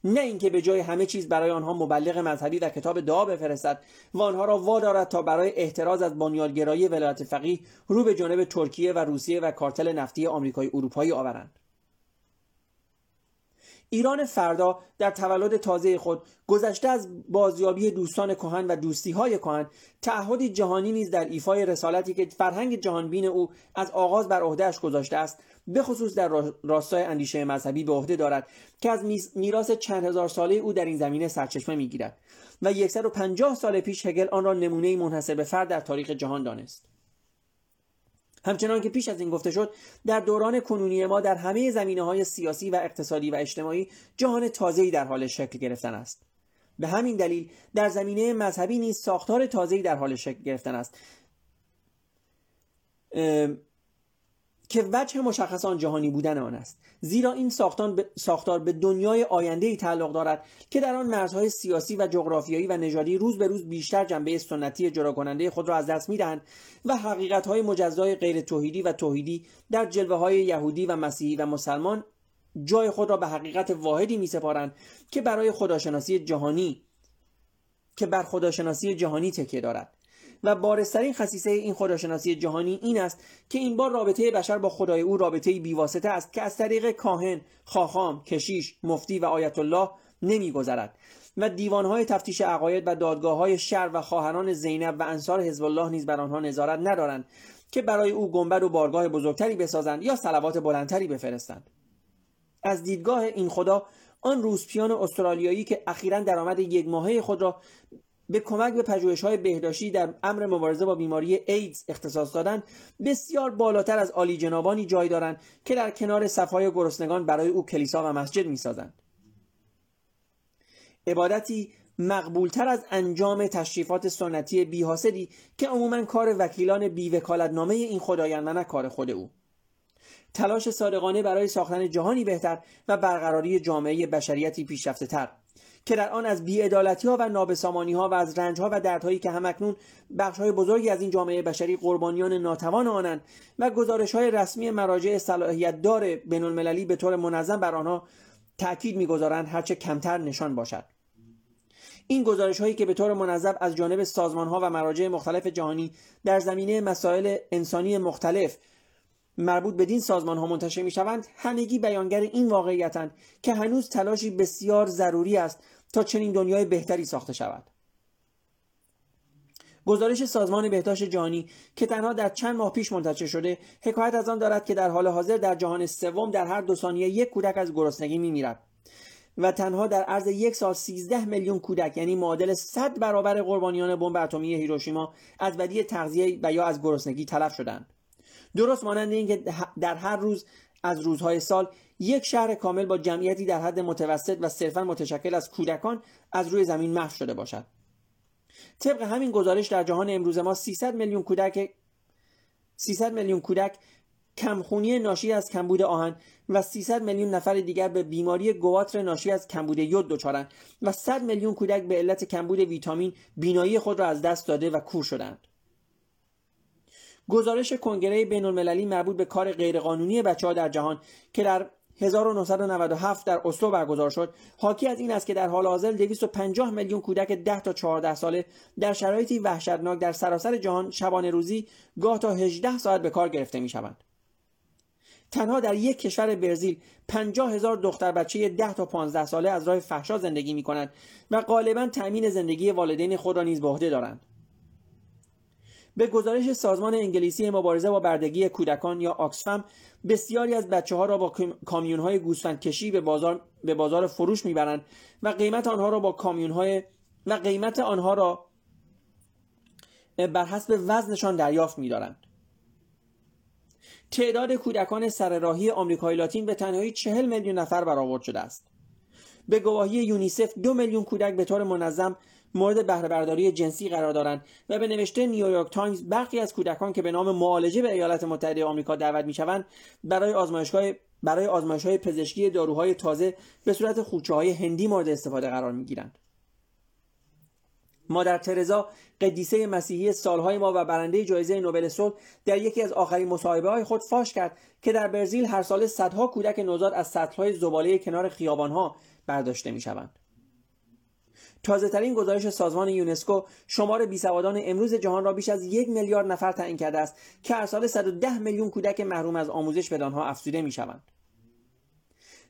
نه اینکه به جای همه چیز برای آنها مبلغ مذهبی و کتاب دعا بفرستد و آنها را وادارد تا برای احتراز از بنیادگرایی ولایت فقیه رو به جانب ترکیه و روسیه و کارتل نفتی آمریکای اروپایی آورند. ایران فردا در تولد تازه خود گذشته از بازیابی دوستان کهن و دوستی های کهن تعهدی جهانی نیز در ایفای رسالتی که فرهنگ جهانبین او از آغاز بر عهدهاش گذاشته است به خصوص در راستای اندیشه مذهبی به عهده دارد که از میراث چند هزار ساله او در این زمینه سرچشمه می‌گیرد و 150 سال پیش هگل آن را نمونه منحصر به فرد در تاریخ جهان دانست. همچنان که پیش از این گفته شد در دوران کنونی ما در همه زمینه های سیاسی و اقتصادی و اجتماعی جهان تازه‌ای در حال شکل گرفتن است. به همین دلیل در زمینه مذهبی نیز ساختار تازه‌ای در حال شکل گرفتن است. که وجه مشخص آن جهانی بودن آن است. زیرا این ساختار به دنیای آینده ای تعلق دارد که در آن مرزهای سیاسی و جغرافیایی و نژادی روز به روز بیشتر جنبه سنتی جدا کننده خود را از دست می‌دهند و حقیقت های مجزای غیر توحیدی و توحیدی در جلوه های یهودی و مسیحی و مسلمان جای خود را به حقیقت واحدی می سپارند که برای خداشناسی جهانی که بر خداشناسی جهانی تکیه دارد. و بارسترین خصیصه این خداشناسی جهانی این است که این بار رابطه بشر با خدای او رابطه بیواسطه است که از طریق کاهن، خاخام، کشیش، مفتی و آیت الله نمیگذرد و دیوانهای تفتیش عقاید و دادگاه های شر و خواهران زینب و انصار حزب الله نیز بر آنها نظارت ندارند که برای او گنبد و بارگاه بزرگتری بسازند یا صلوات بلندتری بفرستند. از دیدگاه این خدا آن روسپیان استرالیایی که اخیرا درآمد یک ماهه خود را به کمک به های بهداشتی در امر مبارزه با بیماری ایدز اختصاص دادن بسیار بالاتر از عالی جنابانی جای دارند که در کنار صفهای گرسنگان برای او کلیسا و مسجد می‌سازند. عبادتی مقبولتر از انجام تشریفات سنتی بیحاسدی که عموما کار وکیلان بیوکالتنامه این خدایند و نه کار خود او. تلاش صادقانه برای ساختن جهانی بهتر و برقراری جامعه بشریتی پیشرفته تر. که در آن از بیعدالتی ها و نابسامانی ها و از رنج ها و دردهایی که همکنون بخش های بزرگی از این جامعه بشری قربانیان ناتوان آنند و گزارش های رسمی مراجع صلاحیت دار بین المللی به طور منظم بر آنها تاکید می‌گذارند هرچه کمتر نشان باشد. این گزارش هایی که به طور منظم از جانب سازمان ها و مراجع مختلف جهانی در زمینه مسائل انسانی مختلف مربوط به دین سازمان ها منتشر می شوند همگی بیانگر این واقعیتند که هنوز تلاشی بسیار ضروری است تا چنین دنیای بهتری ساخته شود. گزارش سازمان بهداشت جهانی که تنها در چند ماه پیش منتشر شده حکایت از آن دارد که در حال حاضر در جهان سوم در هر دو ثانیه یک کودک از گرسنگی میمیرد و تنها در عرض یک سال 13 میلیون کودک یعنی معادل 100 برابر قربانیان بمب اتمی هیروشیما از بدی تغذیه و یا از گرسنگی تلف شدند. درست مانند اینکه در هر روز از روزهای سال یک شهر کامل با جمعیتی در حد متوسط و صرفا متشکل از کودکان از روی زمین محو شده باشد. طبق همین گزارش در جهان امروز ما 300 میلیون کودک 300 میلیون کودک کمخونی ناشی از کمبود آهن و 300 میلیون نفر دیگر به بیماری گواتر ناشی از کمبود یود دچارند و 100 میلیون کودک به علت کمبود ویتامین بینایی خود را از دست داده و کور شدند. گزارش کنگره بین المللی مربوط به کار غیرقانونی بچه ها در جهان که در 1997 در اسلو برگزار شد حاکی از این است که در حال حاضر 250 میلیون کودک 10 تا 14 ساله در شرایطی وحشتناک در سراسر جهان شبانه روزی گاه تا 18 ساعت به کار گرفته می شوند. تنها در یک کشور برزیل 50 هزار دختر بچه 10 تا 15 ساله از راه فحشا زندگی می کنند و غالبا تأمین زندگی والدین خود را نیز به عهده دارند. به گزارش سازمان انگلیسی مبارزه با بردگی کودکان یا آکسفم بسیاری از بچه ها را با کامیون های گوسفند کشی به بازار, به بازار فروش می‌برند و قیمت آنها را با کامیون های و قیمت آنها را بر حسب وزنشان دریافت می‌دارند. تعداد کودکان سرراهی آمریکای لاتین به تنهایی چهل میلیون نفر برآورد شده است. به گواهی یونیسف دو میلیون کودک به طور منظم مورد بهره جنسی قرار دارند و به نوشته نیویورک تایمز برخی از کودکان که به نام معالجه به ایالات متحده آمریکا دعوت می‌شوند برای آزمایشگاه برای آزمایش های پزشکی داروهای تازه به صورت خوچه های هندی مورد استفاده قرار می گیرند. مادر ترزا قدیسه مسیحی سالهای ما و برنده جایزه نوبل صلح در یکی از آخرین مصاحبه های خود فاش کرد که در برزیل هر ساله صدها کودک نوزاد از سطلهای زباله کنار خیابانها برداشته می شوند. تازه ترین گزارش سازمان یونسکو شمار بیسوادان امروز جهان را بیش از یک میلیارد نفر تعیین کرده است که هر سال 110 میلیون کودک محروم از آموزش به آنها افزوده می شوند.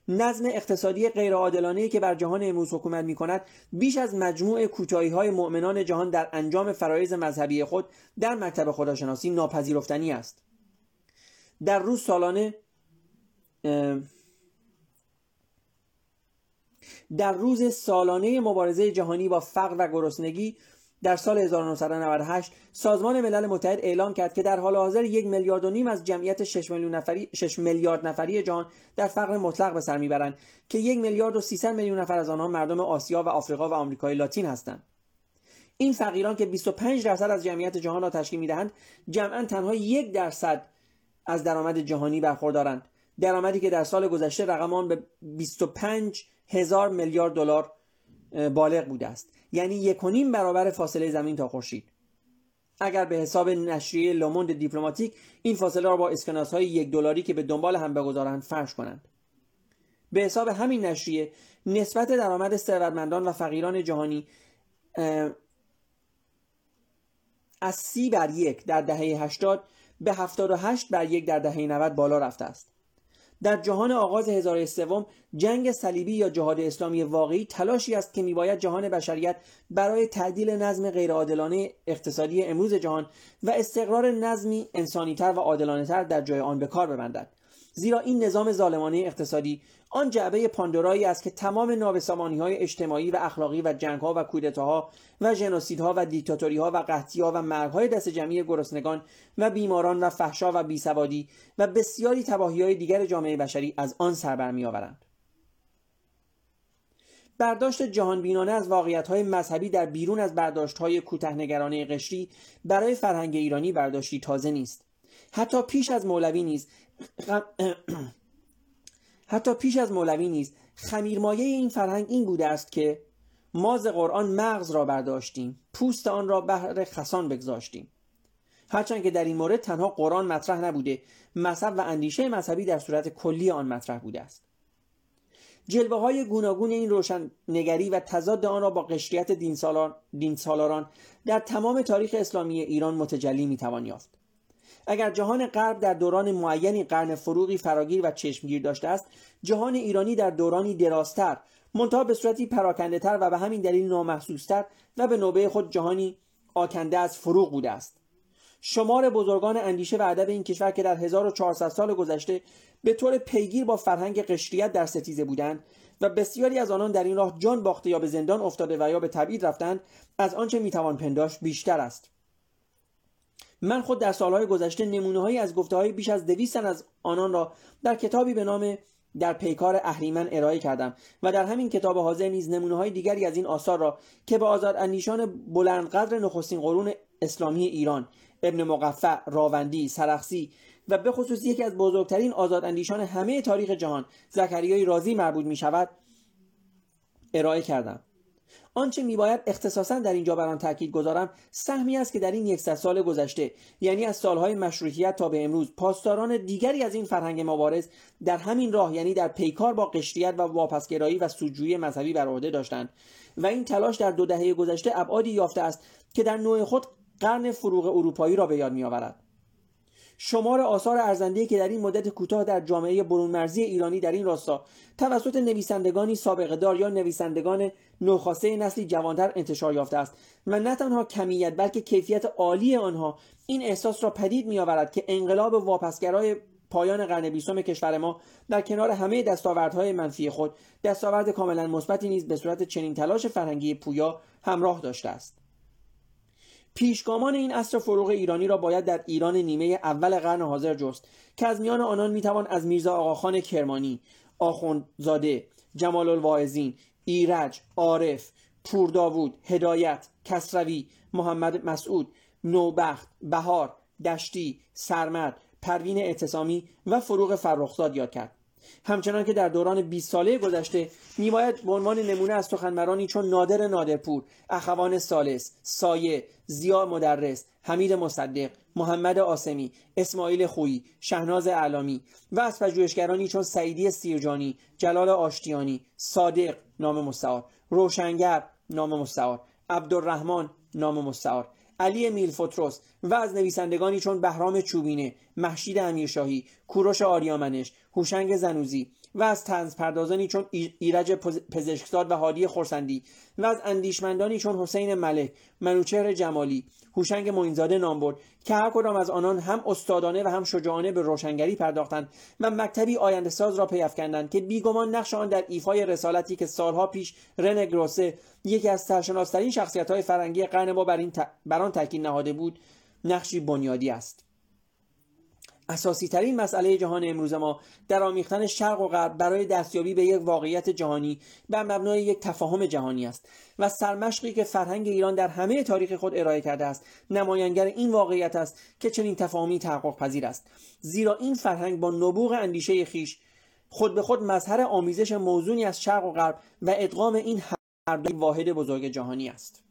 نظم اقتصادی غیرعادلانه که بر جهان امروز حکومت می کند بیش از مجموع کوتاهی های مؤمنان جهان در انجام فرایز مذهبی خود در مکتب خداشناسی ناپذیرفتنی است در روز سالانه در روز سالانه مبارزه جهانی با فقر و گرسنگی در سال 1998 سازمان ملل متحد اعلام کرد که در حال حاضر یک میلیارد و نیم از جمعیت 6 میلیون نفری 6 میلیارد نفری جهان در فقر مطلق به سر می‌برند که یک میلیارد و 300 میلیون نفر از آنها مردم آسیا و آفریقا و آمریکای لاتین هستند. این فقیران که 25 درصد از جمعیت جهان را تشکیل می‌دهند جمعا تنها یک درصد از درآمد جهانی برخوردارند درآمدی که در سال گذشته رقم آن به 25 هزار میلیارد دلار بالغ بوده است. یعنی یک برابر فاصله زمین تا خورشید. اگر به حساب نشریه لوموند دیپلماتیک این فاصله را با اسکناس های یک دلاری که به دنبال هم بگذارند فرش کنند. به حساب همین نشریه نسبت درآمد ثروتمندان و فقیران جهانی از سی بر یک در دهه 80 به 78 بر یک در دهه 90 بالا رفته است. در جهان آغاز هزاره سوم جنگ صلیبی یا جهاد اسلامی واقعی تلاشی است که میباید جهان بشریت برای تعدیل نظم غیرعادلانه اقتصادی امروز جهان و استقرار نظمی انسانیتر و عادلانهتر در جای آن به کار ببندد. زیرا این نظام ظالمانه اقتصادی آن جعبه پاندورایی است که تمام نابسامانی های اجتماعی و اخلاقی و جنگ ها و کودتاها و ژنوسیدها و دیکتاتوری ها و قحطی ها و مرگ های دست جمعی گرسنگان و بیماران و فحشا و بیسوادی و بسیاری تباهی های دیگر جامعه بشری از آن سر برمیآورند. برداشت جهان بینانه از واقعیت های مذهبی در بیرون از برداشت های کوتهنگرانه قشری برای فرهنگ ایرانی برداشتی تازه نیست. حتی پیش از مولوی نیز حتی پیش از مولوی نیز خمیرمایه این فرهنگ این بوده است که ما ز قرآن مغز را برداشتیم پوست آن را بهر خسان بگذاشتیم. هرچند که در این مورد تنها قرآن مطرح نبوده مذهب و اندیشه مذهبی در صورت کلی آن مطرح بوده است. جلوه های گوناگون این روشن نگری و تضاد آن را با قشریت دین سالاران در تمام تاریخ اسلامی ایران متجلی می‌توان یافت. اگر جهان غرب در دوران معینی قرن فروغی فراگیر و چشمگیر داشته است جهان ایرانی در دورانی درازتر منتها به صورتی پراکنده تر و به همین دلیل نامحسوستر و به نوبه خود جهانی آکنده از فروغ بوده است. شمار بزرگان اندیشه و ادب این کشور که در 1400 سال گذشته به طور پیگیر با فرهنگ قشریت در ستیزه بودند و بسیاری از آنان در این راه جان باخته یا به زندان افتاده و یا به تبعید رفتند از آنچه می‌توان پنداشت بیشتر است. من خود در سالهای گذشته نمونه هایی از گفته های بیش از دویستن از آنان را در کتابی به نام در پیکار اهریمن ارائه کردم و در همین کتاب حاضر نیز نمونه های دیگری از این آثار را که به آزاد اندیشان بلندقدر نخستین قرون اسلامی ایران ابن مقفع، راوندی، سرخسی و به خصوص یکی از بزرگترین آزاد اندیشان همه تاریخ جهان زکریای رازی مربوط می شود ارائه کردم. آنچه میباید اختصاصا در اینجا بر آن تاکید گذارم سهمی است که در این یکصد سال گذشته یعنی از سالهای مشروطیت تا به امروز پاسداران دیگری از این فرهنگ مبارز در همین راه یعنی در پیکار با قشریت و واپسگرایی و سودجویی مذهبی بر عهده داشتند. و این تلاش در دو دهه گذشته ابعادی یافته است که در نوع خود قرن فروغ اروپایی را به یاد میآورد. شمار آثار ارزنده که در این مدت کوتاه در جامعه برون مرزی ایرانی در این راستا توسط نویسندگانی سابقه دار یا نویسندگان نوخاسته نسلی جوانتر انتشار یافته است و نه تنها کمیت بلکه کیفیت عالی آنها این احساس را پدید میآورد که انقلاب واپسگرای پایان قرن بیستم کشور ما در کنار همه دستاوردهای منفی خود دستاورد کاملا مثبتی نیز به صورت چنین تلاش فرهنگی پویا همراه داشته است. پیشگامان این اصر فروغ ایرانی را باید در ایران نیمه اول قرن حاضر جست که از میان آنان می‌توان از میرزا آقاخان کرمانی آخوندزاده جمال الواعظین ایرج عارف پور داوود هدایت کسروی محمد مسعود نوبخت بهار دشتی سرمد پروین اعتصامی و فروغ فرخزاد یاد کرد. همچنان که در دوران 20 ساله گذشته میباید به عنوان نمونه از سخنورانی چون نادر نادرپور اخوان سالس سایه زیا مدرس حمید مصدق محمد آسمی اسماعیل خویی شهناز اعلامی و از پژوهشگرانی چون سعیدی سیرجانی جلال آشتیانی صادق نام مستعار روشنگر نام مستعار عبدالرحمن نام مستعار. علی میلفوتروس و از نویسندگانی چون بهرام چوبینه محشید امیرشاهی کوروش آریامنش هوشنگ زنوزی و از تنز پردازانی چون ایرج پزشکزاد و هادی خورسندی و از اندیشمندانی چون حسین ملک منوچهر جمالی هوشنگ معینزاده نام برد که هر کدام از آنان هم استادانه و هم شجاعانه به روشنگری پرداختند و مکتبی آینده ساز را پیافکندند که بیگمان نقش آن در ایفای رسالتی که سالها پیش رن گروسه یکی از سرشناسترین شخصیت های فرنگی قرن ما بر, این بر آن تاکید نهاده بود نقشی بنیادی است. اساسی ترین مسئله جهان امروز ما در آمیختن شرق و غرب برای دستیابی به یک واقعیت جهانی بر مبنای یک تفاهم جهانی است و سرمشقی که فرهنگ ایران در همه تاریخ خود ارائه کرده است نمایانگر این واقعیت است که چنین تفاهمی تحقق پذیر است. زیرا این فرهنگ با نبوغ اندیشه خیش خود به خود مظهر آمیزش موزونی از شرق و غرب و ادغام این هر واحد بزرگ جهانی است.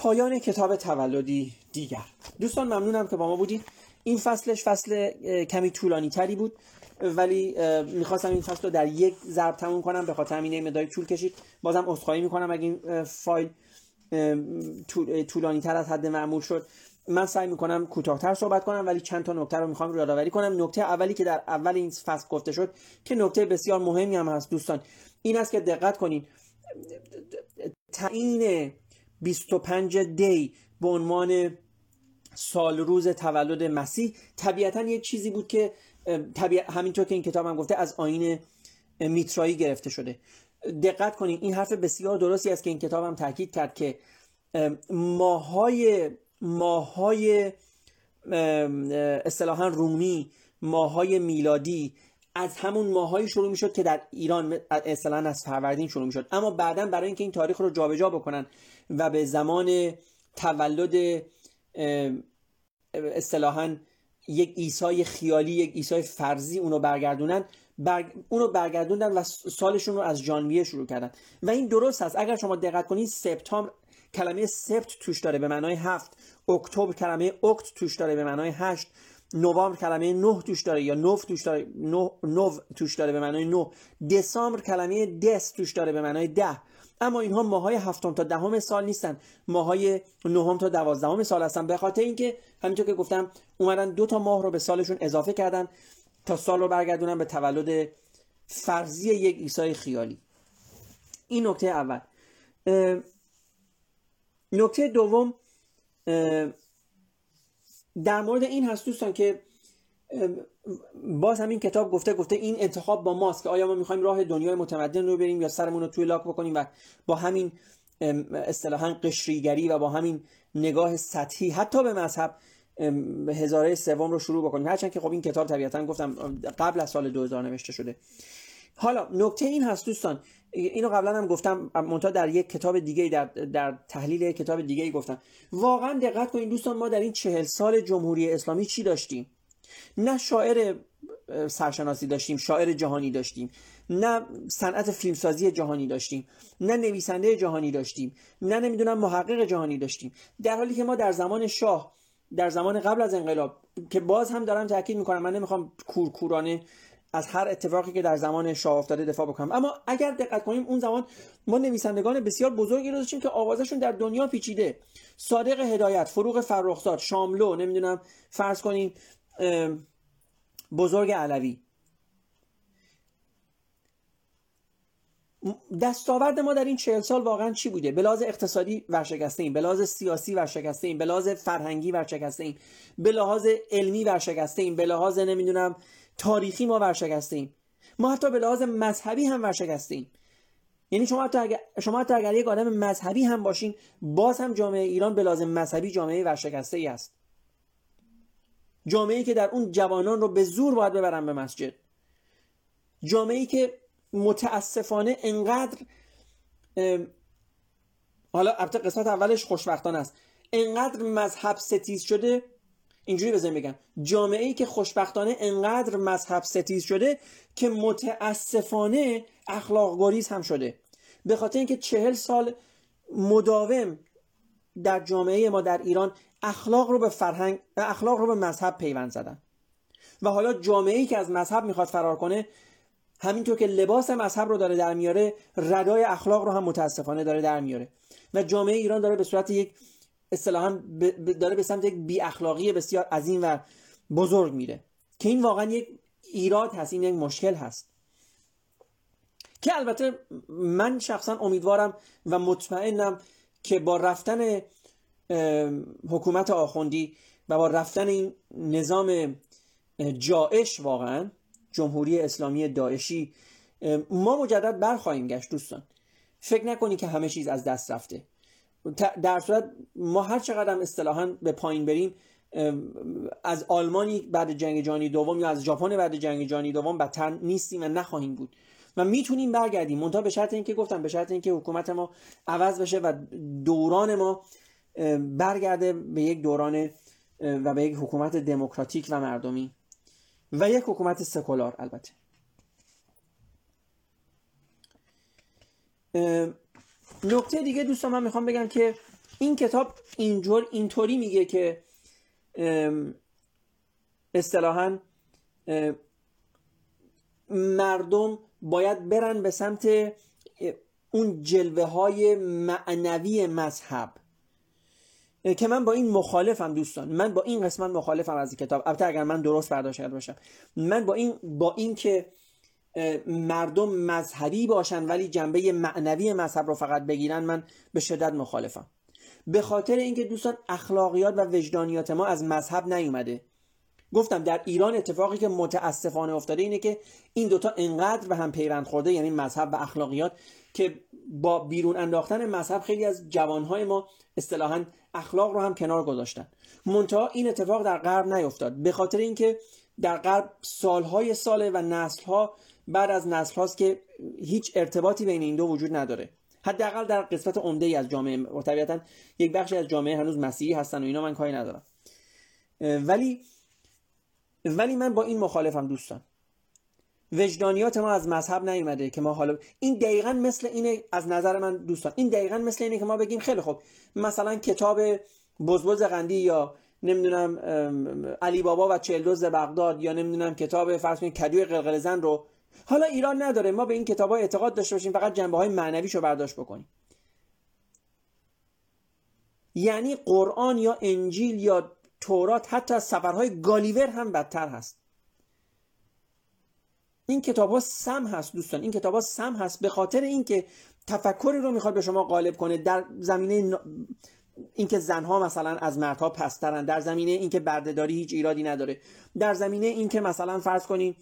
پایان کتاب تولدی دیگر. دوستان ممنونم که با ما بودید این فصلش فصل کمی طولانی تری بود ولی می‌خواستم این فصل رو در یک ضرب تموم کنم به خاطر همین مدای طول کشید. بازم عذرخواهی می‌کنم اگه این فایل طولانی تر از حد معمول شد. من سعی می‌کنم کوتاهتر صحبت کنم ولی چند تا نکته رو می‌خوام یادآوری کنم. نکته اولی که در اول این فصل گفته شد که نکته بسیار مهمی هم هست دوستان. این است که دقت کنید تعیین 25 دی به عنوان سال روز تولد مسیح. طبیعتا یه چیزی بود که همینطور که این کتاب هم گفته از آین میترایی گرفته شده. دقت کنید این حرف بسیار درستی است که این کتاب هم تاکید کرد که ماهای ماهای اصطلاحا رومی ماهای میلادی از همون ماهایی شروع می‌شد که در ایران اصطلاحا از فروردین شروع می‌شد. اما بعدا برای اینکه این تاریخ رو جابجا بکنن و به زمان تولد اصطلاحا یک ایسای خیالی یک ایسای فرضی اونو برگردونن اونو برگردوندن و سالشون رو از ژانویه شروع کردن. و این درست هست اگر شما دقت کنید سپتامبر کلمه سپت توش داره به معنای هفت. اکتبر کلمه اکت توش داره به معنای هشت. نوامبر کلمه نه توش داره یا نوف توش داره نو, نو توش داره به معنای نو دسامبر کلمه دس توش داره به معنای ده. اما اینها ماهای هفتم تا دهم سال نیستن. ماهای نهم تا دوازدهم سال هستن. به خاطر اینکه همینطور که گفتم اومدن دو تا ماه رو به سالشون اضافه کردن تا سال رو برگردونن به تولد فرضی یک عیسی خیالی. این نکته اول. نکته دوم در مورد این هست دوستان که باز همین کتاب گفته گفته این انتخاب با ماست که آیا ما می‌خوایم راه دنیای متمدن رو بریم یا سرمون رو توی لاک بکنیم و با همین اصطلاحا قشریگری و با همین نگاه سطحی حتی به مذهب هزاره سوم رو شروع بکنیم. هرچند که خب این کتاب طبیعتا گفتم قبل از سال 2000 نوشته شده. حالا نکته این هست دوستان. اینو قبلا هم گفتم منتها در یک کتاب دیگه در, در تحلیل کتاب دیگه گفتم. واقعا دقت کنید دوستان ما در این چهل سال جمهوری اسلامی چی داشتیم؟ نه شاعر سرشناسی داشتیم شاعر جهانی داشتیم نه صنعت فیلمسازی جهانی داشتیم نه نویسنده جهانی داشتیم نه نمی‌دونم محقق جهانی داشتیم. در حالی که ما در زمان شاه در زمان قبل از انقلاب که باز هم دارم تاکید می‌کنم من نمی‌خوام کورکورانه از هر اتفاقی که در زمان شاه افتاده دفاع بکنم. اما اگر دقت کنیم اون زمان ما نویسندگان بسیار بزرگی رو داشتیم که آوازشون در دنیا پیچیده. صادق هدایت فروغ فرخزاد شاملو نمی‌دونم فرض کنیم بزرگ علوی. دستاورد ما در این چهل سال واقعا چی بوده؟ به لحاظ اقتصادی ورشکسته ایم به لحاظ سیاسی ورشکسته ایم به لحاظ فرهنگی ورشکسته ایم به لحاظ علمی ورشکسته ایم به لحاظ نمی‌دونم تاریخی ما ورشکسته ایم. ما حتی به مذهبی هم ورشکسته ایم. یعنی شما حتی اگر, شما حتی اگر یک آدم مذهبی هم باشین باز هم جامعه ایران به مذهبی جامعه ورشکسته ای است. جامعه که در اون جوانان رو به زور باید ببرن به مسجد. جامعه که متاسفانه انقدر حالا البته قسمت اولش خوشبختانه است. انقدر مذهب ستیز شده اینجوری بزنیم بگم. جامعه ای که خوشبختانه انقدر مذهب ستیز شده که متاسفانه اخلاق گریز هم شده. به خاطر اینکه چهل سال مداوم در جامعه ما در ایران اخلاق رو به فرهنگ اخلاق رو به مذهب پیوند زدن. و حالا جامعه ای که از مذهب می‌خواد فرار کنه همینطور که لباس مذهب رو داره در میاره ردای اخلاق رو هم متاسفانه داره در میاره. و جامعه ایران داره به صورت یک اصطلاحا داره به سمت یک بی اخلاقی بسیار عظیم و بزرگ میره. که این واقعا یک ایراد هست این یک مشکل هست. که البته من شخصا امیدوارم و مطمئنم که با رفتن حکومت آخوندی و با رفتن این نظام جایش واقعا جمهوری اسلامی داعشی ما مجدد برخواهیم گشت دوستان. فکر نکنی که همه چیز از دست رفته. در صورت ما هر چقدر اصطلاحا به پایین بریم از آلمانی بعد جنگ جهانی دوم یا از ژاپن بعد جنگ جهانی دوم بدتر نیستیم و نخواهیم بود. و می‌تونیم برگردیم. منتها به شرط اینکه گفتم به شرط اینکه حکومت ما عوض بشه و دوران ما برگرده به یک دوران و به یک حکومت دموکراتیک و مردمی و یک حکومت سکولار البته. نکته دیگه دوستان من می‌خوام بگم که این کتاب اینجور اینطوری میگه که اصطلاحا مردم باید برن به سمت اون جلوه های معنوی مذهب. که من با این مخالفم دوستان. من با این قسمت مخالفم از این کتاب. البته اگر من درست برداشت کرده باشم. من با این با این که مردم مذهبی باشن ولی جنبه معنوی مذهب رو فقط بگیرن من به شدت مخالفم. به خاطر اینکه دوستان اخلاقیات و وجدانیات ما از مذهب نیومده. گفتم در ایران اتفاقی که متاسفانه افتاده اینه که این دوتا انقدر به هم پیوند خورده یعنی مذهب و اخلاقیات که با بیرون انداختن مذهب خیلی از جوانهای ما اصطلاحا اخلاق رو هم کنار گذاشتن. منتها این اتفاق در غرب نیفتاد. به خاطر اینکه در غرب سالهای ساله و نسلها بعد از نسل هاست که هیچ ارتباطی بین این دو وجود نداره. حداقل در قسمت عمده ای از جامعه و طبیعتا یک بخشی از جامعه هنوز مسیحی هستن و اینا من کاری ندارم. ولی ولی من با این مخالفم دوستان. وجدانیات ما از مذهب نیومده که ما حالا این دقیقا مثل اینه از نظر من دوستان این دقیقا مثل اینه که ما بگیم خیلی خوب. مثلا کتاب بزبز قندی یا نمی‌دونم علی بابا و چلدوز بغداد یا نمی‌دونم کتاب فرض کنید کدوی قلقل زن رو. حالا ایران نداره. ما به این کتاب های اعتقاد داشته باشیم فقط جنبه های معنویش رو برداشت بکنیم. یعنی قرآن یا انجیل یا تورات حتی از سفرهای گالیور هم بدتر هست. این کتاب ها سم هست دوستان. این کتاب ها سم هست به خاطر اینکه تفکری رو می‌خواد به شما غالب کنه. در زمینه اینکه زنها مثلا از مردها پسترن. در زمینه اینکه بردهداری هیچ ایرادی نداره. در زمینه اینکه مثلا فرض کنیم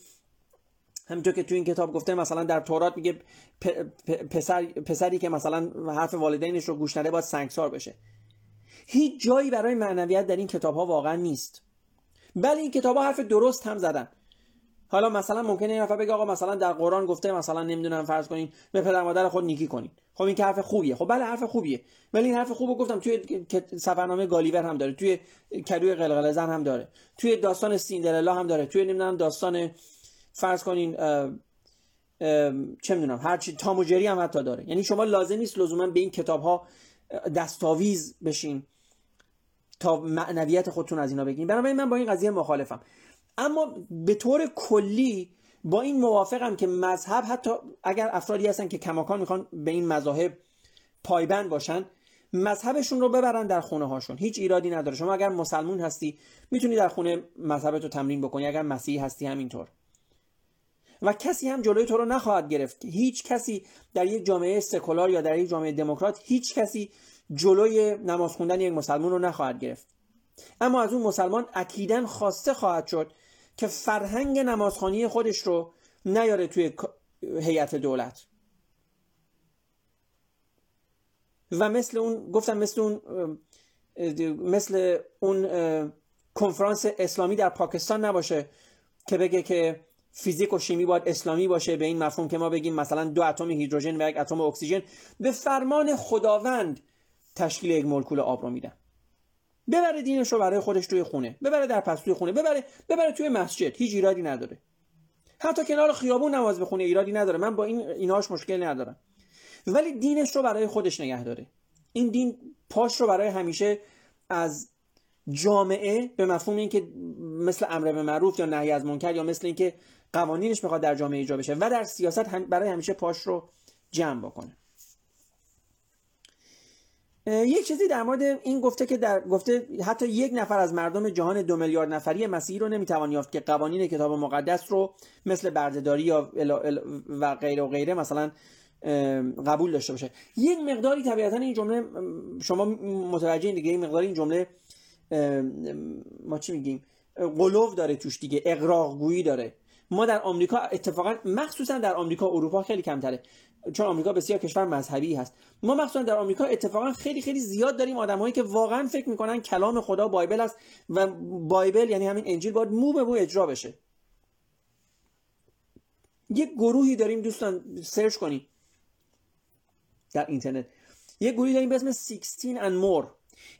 همینطور که تو این کتاب گفته مثلا در تورات میگه پسر، پسری که مثلا حرف والدینش رو گوش نده باید سنگسار بشه. هیچ جایی برای معنویت در این کتاب ها واقعا نیست. بله این کتاب ها حرف درست هم زدن. حالا مثلا ممکنه این نفر بگه آقا مثلا در قرآن گفته مثلا نمی‌دونم فرض کنین به پدر مادر خود نیکی کنین. خب این که حرف خوبیه. خب بله حرف خوبیه. ولی این حرف خوبو گفتم توی سفرنامه گالیور هم داره توی کدوی قلقل زن هم داره توی داستان سیندرلا هم داره توی نمی‌دونم داستان فرض کنین چه می‌دونم هر چی تام هم حتی داره. یعنی شما لازم نیست لزوما به این کتاب ها دستاویز بشین. تا معنویت خودتون از اینا بگین. بنابراین من با این قضیه مخالفم. اما به طور کلی با این موافقم که مذهب حتی اگر افرادی هستن که کماکان می‌خوان به این مذاهب پایبند باشن مذهبشون رو ببرن در خونه هاشون هیچ ایرادی نداره. شما اگر مسلمون هستی می‌تونی در خونه مذهبت رو تمرین بکنی. اگر مسیحی هستی همینطور. و کسی هم جلوی تو رو نخواهد گرفت. هیچ کسی در یک جامعه سکولار یا در یک جامعه دموکرات هیچ کسی جلوی نماز خوندن یک مسلمان رو نخواهد گرفت. اما از اون مسلمان اکیدا خواسته خواهد شد که فرهنگ نمازخانی خودش رو نیاره توی هیئت دولت. و مثل اون گفتم مثل اون مثل اون کنفرانس اسلامی در پاکستان نباشه که بگه که فیزیک و شیمی باید اسلامی باشه به این مفهوم که ما بگیم مثلا دو اتم هیدروژن و یک اتم اکسیژن. به فرمان خداوند تشکیل یک مولکول آب رو میدن. ببره دینش رو برای خودش توی خونه ببره در پستوی خونه ببره ببره توی مسجد هیچ ایرادی نداره. حتی کنار خیابون نماز بخونه ایرادی نداره. من با این اینهاش مشکل ندارم. ولی دینش رو برای خودش نگه داره. این دین پاش رو برای همیشه از جامعه به مفهوم اینکه مثل امر به معروف یا نهی از منکر یا مثل اینکه قوانینش می‌خواد در جامعه ایجا بشه و در سیاست برای همیشه پاش رو جمع بکنه. یک چیزی در مورد این گفته که در گفته حتی یک نفر از مردم جهان دو میلیارد نفری مسیحی رو نمی‌توان یافت که قوانین کتاب مقدس رو مثل بردهداری یا و غیره و غیره مثلا قبول داشته باشه. یک مقداری طبیعتا این جمله شما متوجه دیگه این مقداری این جمله ما چی میگیم؟ قلوف داره توش دیگه اقراق گویی داره. ما در آمریکا اتفاقا مخصوصا در آمریکا اروپا خیلی کمتره. چون آمریکا بسیار کشور مذهبی هست. ما مخصوصا در آمریکا اتفاقا خیلی خیلی زیاد داریم آدمایی که واقعا فکر می‌کنن کلام خدا بایبل است و بایبل یعنی همین انجیل باید مو به مو اجرا بشه. یک گروهی داریم دوستان سرچ کنید در اینترنت. یک گروهی داریم به اسم 16 and more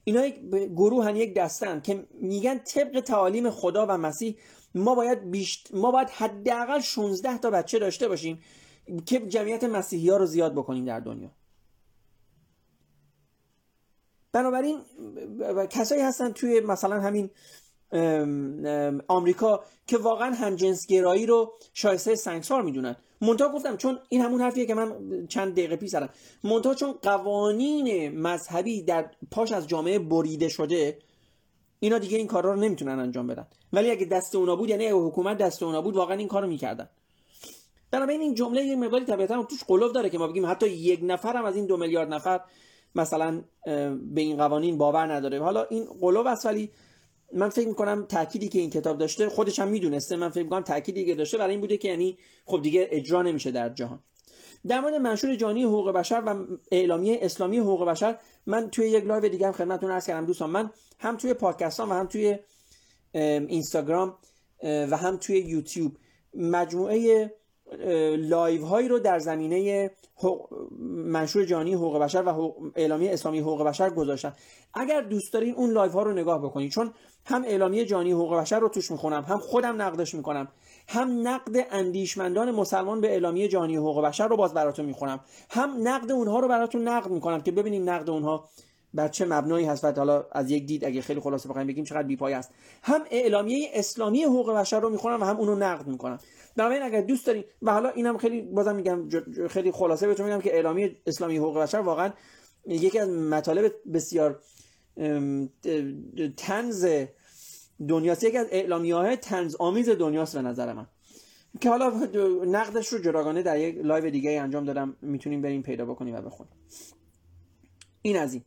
اینا یک گروه هن یک دستن که میگن طبق تعالیم خدا و مسیح ما باید بیشت... ما باید حداقل 16 تا بچه داشته باشیم که جمعیت مسیحی ها رو زیاد بکنیم در دنیا. بنابراین کسایی هستن توی مثلا همین آمریکا که واقعا هم جنس گرایی رو شایسته سنگسار می‌دونن. منتها گفتم چون این همون حرفیه که من چند دقیقه پیش زدم. منتها چون قوانین مذهبی در پاش از جامعه بریده شده اینا دیگه این کارا رو نمی‌تونن انجام بدن. ولی اگه دست اونا بود یعنی اگه حکومت دست اونا بود واقعا این کارو می‌کردن. بنابراین این جمله یه مقداری طبیعتا توش قلوف داره که ما بگیم حتی یک نفرم از این دو میلیارد نفر مثلا به این قوانین باور نداره. حالا این قلوف است ولی من فکر می‌کنم تأکیدی که این کتاب داشته خودش هم می‌دونسته من فکر می‌کنم تأکیدی که داشته برای این بوده که یعنی خب دیگه اجرا نمیشه در جهان. در مورد منشور جهانی حقوق بشر و اعلامیه اسلامی حقوق بشر من توی یک لایو دیگه هم خدمتتون عرض کردم دوستان. من هم توی پادکستام و هم توی اینستاگرام و هم توی یوتیوب مجموعه لایو هایی رو در زمینه منشور جهانی حقوق بشر و اعلامیه اسلامی حقوق بشر گذاشتم اگر دوست دارین اون لایو ها رو نگاه بکنید چون هم اعلامیه جهانی حقوق بشر رو توش می‌خونم هم خودم نقدش می‌کنم هم نقد اندیشمندان مسلمان به اعلامیه جهانی حقوق بشر رو باز براتون می‌خونم هم نقد اونها رو براتون نقد می‌کنم که ببینیم نقد اونها بر چه مبنایی هست و حالا از یک دید اگه خیلی خلاصه بخوایم بگیم چقدر بیپای است. هم اعلامیه اسلامی حقوق بشر رو می‌خونم و هم اونو نقد می‌کنم. بنابراین اگر دوست دارین و حالا اینم خیلی بازم میگم خیلی خلاصه بهتون میگم که اعلامیه اسلامی حقوق بشر واقعا یکی از مطالب بسیار تنز دنیاست. یکی از اعلامیه های تنز آمیز دنیاست به نظر من. که حالا نقدش رو جداگانه در یک لایو دیگه انجام دادم. می‌تونیم بریم پیدا بکنیم و بخونیم. این از این.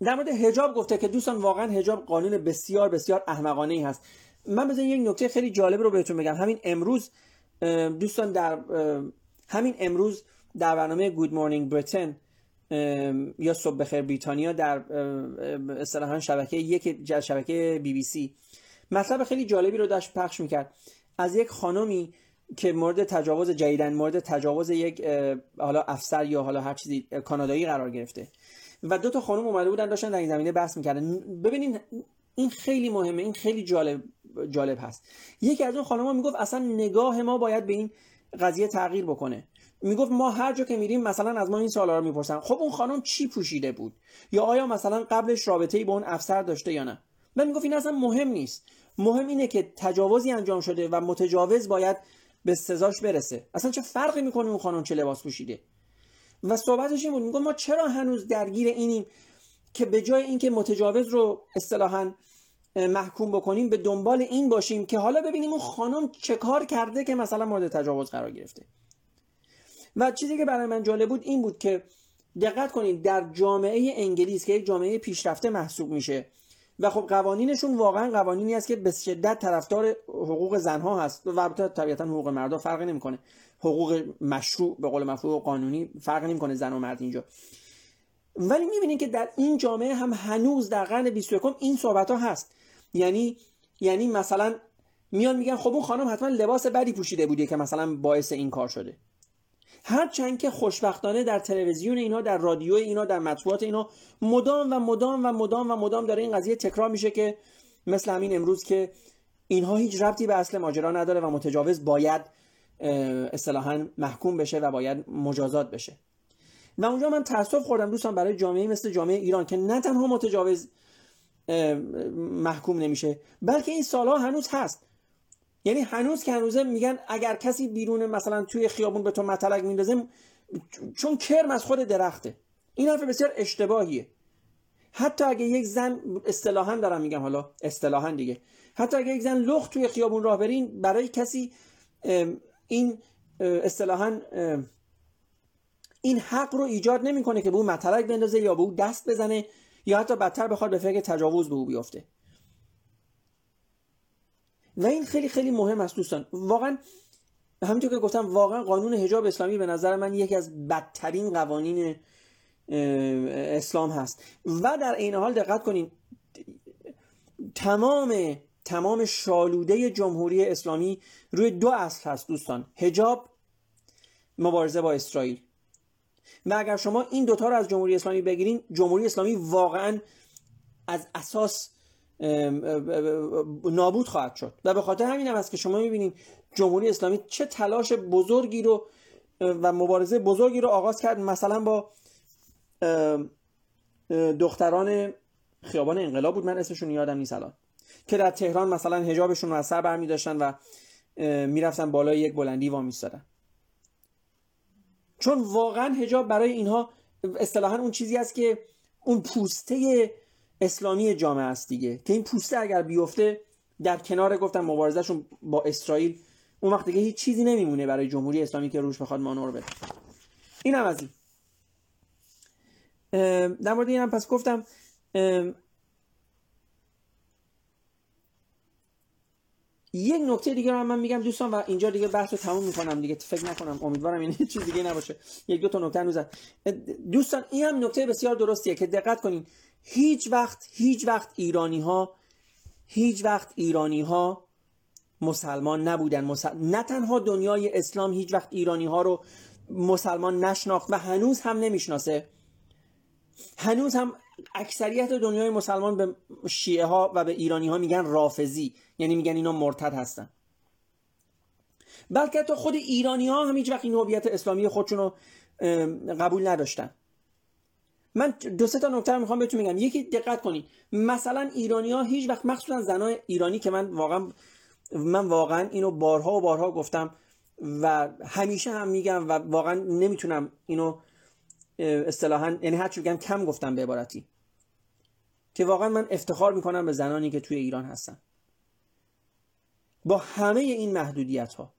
در مورد حجاب گفته که دوستان واقعا حجاب قانون بسیار بسیار احمقانه ای هست. من بذارین یک نکته خیلی جالب رو بهتون بگم. همین امروز دوستان در همین امروز در برنامه Good Morning Britain یا صبح بخیر بریتانیا در اصطلاحا شبکه یک شبکه بی بی سی. مطلب خیلی جالبی رو داشت پخش می‌کرد. از یک خانمی که مورد تجاوز جدیدن مورد تجاوز یک حالا افسر یا حالا هر چیزی کانادایی قرار گرفته. و دو تا خانم اومده بودن داشتن در این زمینه بحث می‌کردن. ببینین این خیلی مهمه این خیلی جالب. جالب هست. یکی از اون خانم‌ها می‌گفت اصلا نگاه ما باید به این قضیه تغییر بکنه. می‌گفت ما هر جا که میریم مثلا از ما این سوالا رو می‌پرسن. خب اون خانم چی پوشیده بود؟ یا آیا مثلا قبلش رابطه ای با اون افسر داشته یا نه؟ من می‌گفت این اصلا مهم نیست. مهم اینه که تجاوزی انجام شده و متجاوز باید به سزاش برسه. اصلا چه فرقی می‌کنه اون خانم چه لباس پوشیده؟ و صحبتش این بود. می‌گفت ما چرا هنوز درگیر اینیم که به جای اینکه متجاوز رو اصطلاحا محکوم بکنیم به دنبال این باشیم که حالا ببینیم اون خانم چه کار کرده که مثلا مورد تجاوز قرار گرفته. و چیزی که برای من جالب بود این بود که دقت کنید در جامعه انگلیس که یک جامعه پیشرفته محسوب میشه و خب قوانینشون واقعا قوانینی است که به شدت طرفدار حقوق زنها هست و البته طبیعتا حقوق مردا فرقی نمی‌کنه. حقوق مشروع به قول مفهوم قانونی فرق نمی‌کنه زن و مرد اینجا. ولی می‌بینید که در این جامعه هم هنوز در قرن 21 این صحبت ها هست. یعنی یعنی مثلا میان میگن خب اون خانم حتما لباس بدی پوشیده بودی که مثلا باعث این کار شده. هرچند که خوشبختانه در تلویزیون اینا در رادیو اینا در مطبوعات اینا مدام و مدام و مدام و مدام داره این قضیه تکرار میشه که مثل همین امروز که اینها هیچ ربطی به اصل ماجرا نداره و متجاوز باید اصطلاحا محکوم بشه و باید مجازات بشه. و اونجا من تاسف خوردم دوستان برای جامعه مثل جامعه ایران که نه تنها متجاوز محکوم نمیشه. بلکه این سالها هنوز هست. یعنی هنوز که هنوزه میگن اگر کسی بیرون مثلا توی خیابون به تو مطلق میندازه چون کرم از خود درخته. این حرف بسیار اشتباهیه. حتی اگه یک زن اصطلاحا دارم میگم حالا اصطلاحا دیگه. حتی اگه یک زن لخت توی خیابون راه برین برای کسی این اصطلاحا این حق رو ایجاد نمی‌کنه که به اون مطلق بندازه یا به او دست بزنه. یا حتی بدتر بخواد به فکر تجاوز به او بیفته. و این خیلی خیلی مهم است دوستان. واقعا همونطور که گفتم واقعا قانون حجاب اسلامی به نظر من یکی از بدترین قوانین اسلام هست. و در این حال دقت کنین تمام تمام شالوده جمهوری اسلامی روی دو اصل هست دوستان. حجاب مبارزه با اسرائیل. و اگر شما این دوتا رو از جمهوری اسلامی بگیرین جمهوری اسلامی واقعا از اساس نابود خواهد شد. و به خاطر همین هم است که شما می‌بینید جمهوری اسلامی چه تلاش بزرگی رو و مبارزه بزرگی رو آغاز کرد مثلا با دختران خیابان انقلاب بود. من اسمشون یادم نیست الان. که در تهران مثلا هجابشون رو از سر برمی داشتن و می‌رفتن بالای یک بلندی وا میستادن چون واقعا هجاب برای اینها اصطلاحا اون چیزی است که اون پوسته اسلامی جامعه است دیگه. که این پوسته اگر بیفته در کنار گفتم مبارزهشون با اسرائیل اون وقت دیگه هیچ چیزی نمیمونه برای جمهوری اسلامی که روش بخواد مانور بده. این هم از این. در مورد این هم پس گفتم یک نکته دیگه رو من میگم دوستان و اینجا دیگه بحث رو تموم می‌کنم دیگه فکر نکنم امیدوارم این چیز دیگه نباشه. یک دو تا نکته هنوز دوستان این هم نکته بسیار درستیه که دقت کنین. هیچ وقت هیچ وقت ایرانی ها هیچ وقت ایرانی ها مسلمان نبودن. نه تنها دنیای اسلام هیچ وقت ایرانی ها رو مسلمان نشناخت و هنوز هم نمی‌شناسه. هنوز هم اکثریت دنیای مسلمان به شیعه ها و به ایرانی ها میگن رافزی یعنی میگن اینا مرتد هستن. بلکه تا خود ایرانی ها هم هیچ وقت این هویت اسلامی خودشون رو قبول نداشتن. من دو سه تا نکته می‌خوام بهتون میگم یکی دقت کنید مثلا ایرانی ها هیچ وقت مخصوصا زنای ایرانی که من واقعا من واقعا اینو بارها و بارها گفتم و همیشه هم میگم و واقعا نمی‌تونم اینو اصطلاحا یعنی هر بگم کم گفتم به عبارتی. که واقعا من افتخار می‌کنم به زنانی که توی ایران هستن. با همه این محدودیت ها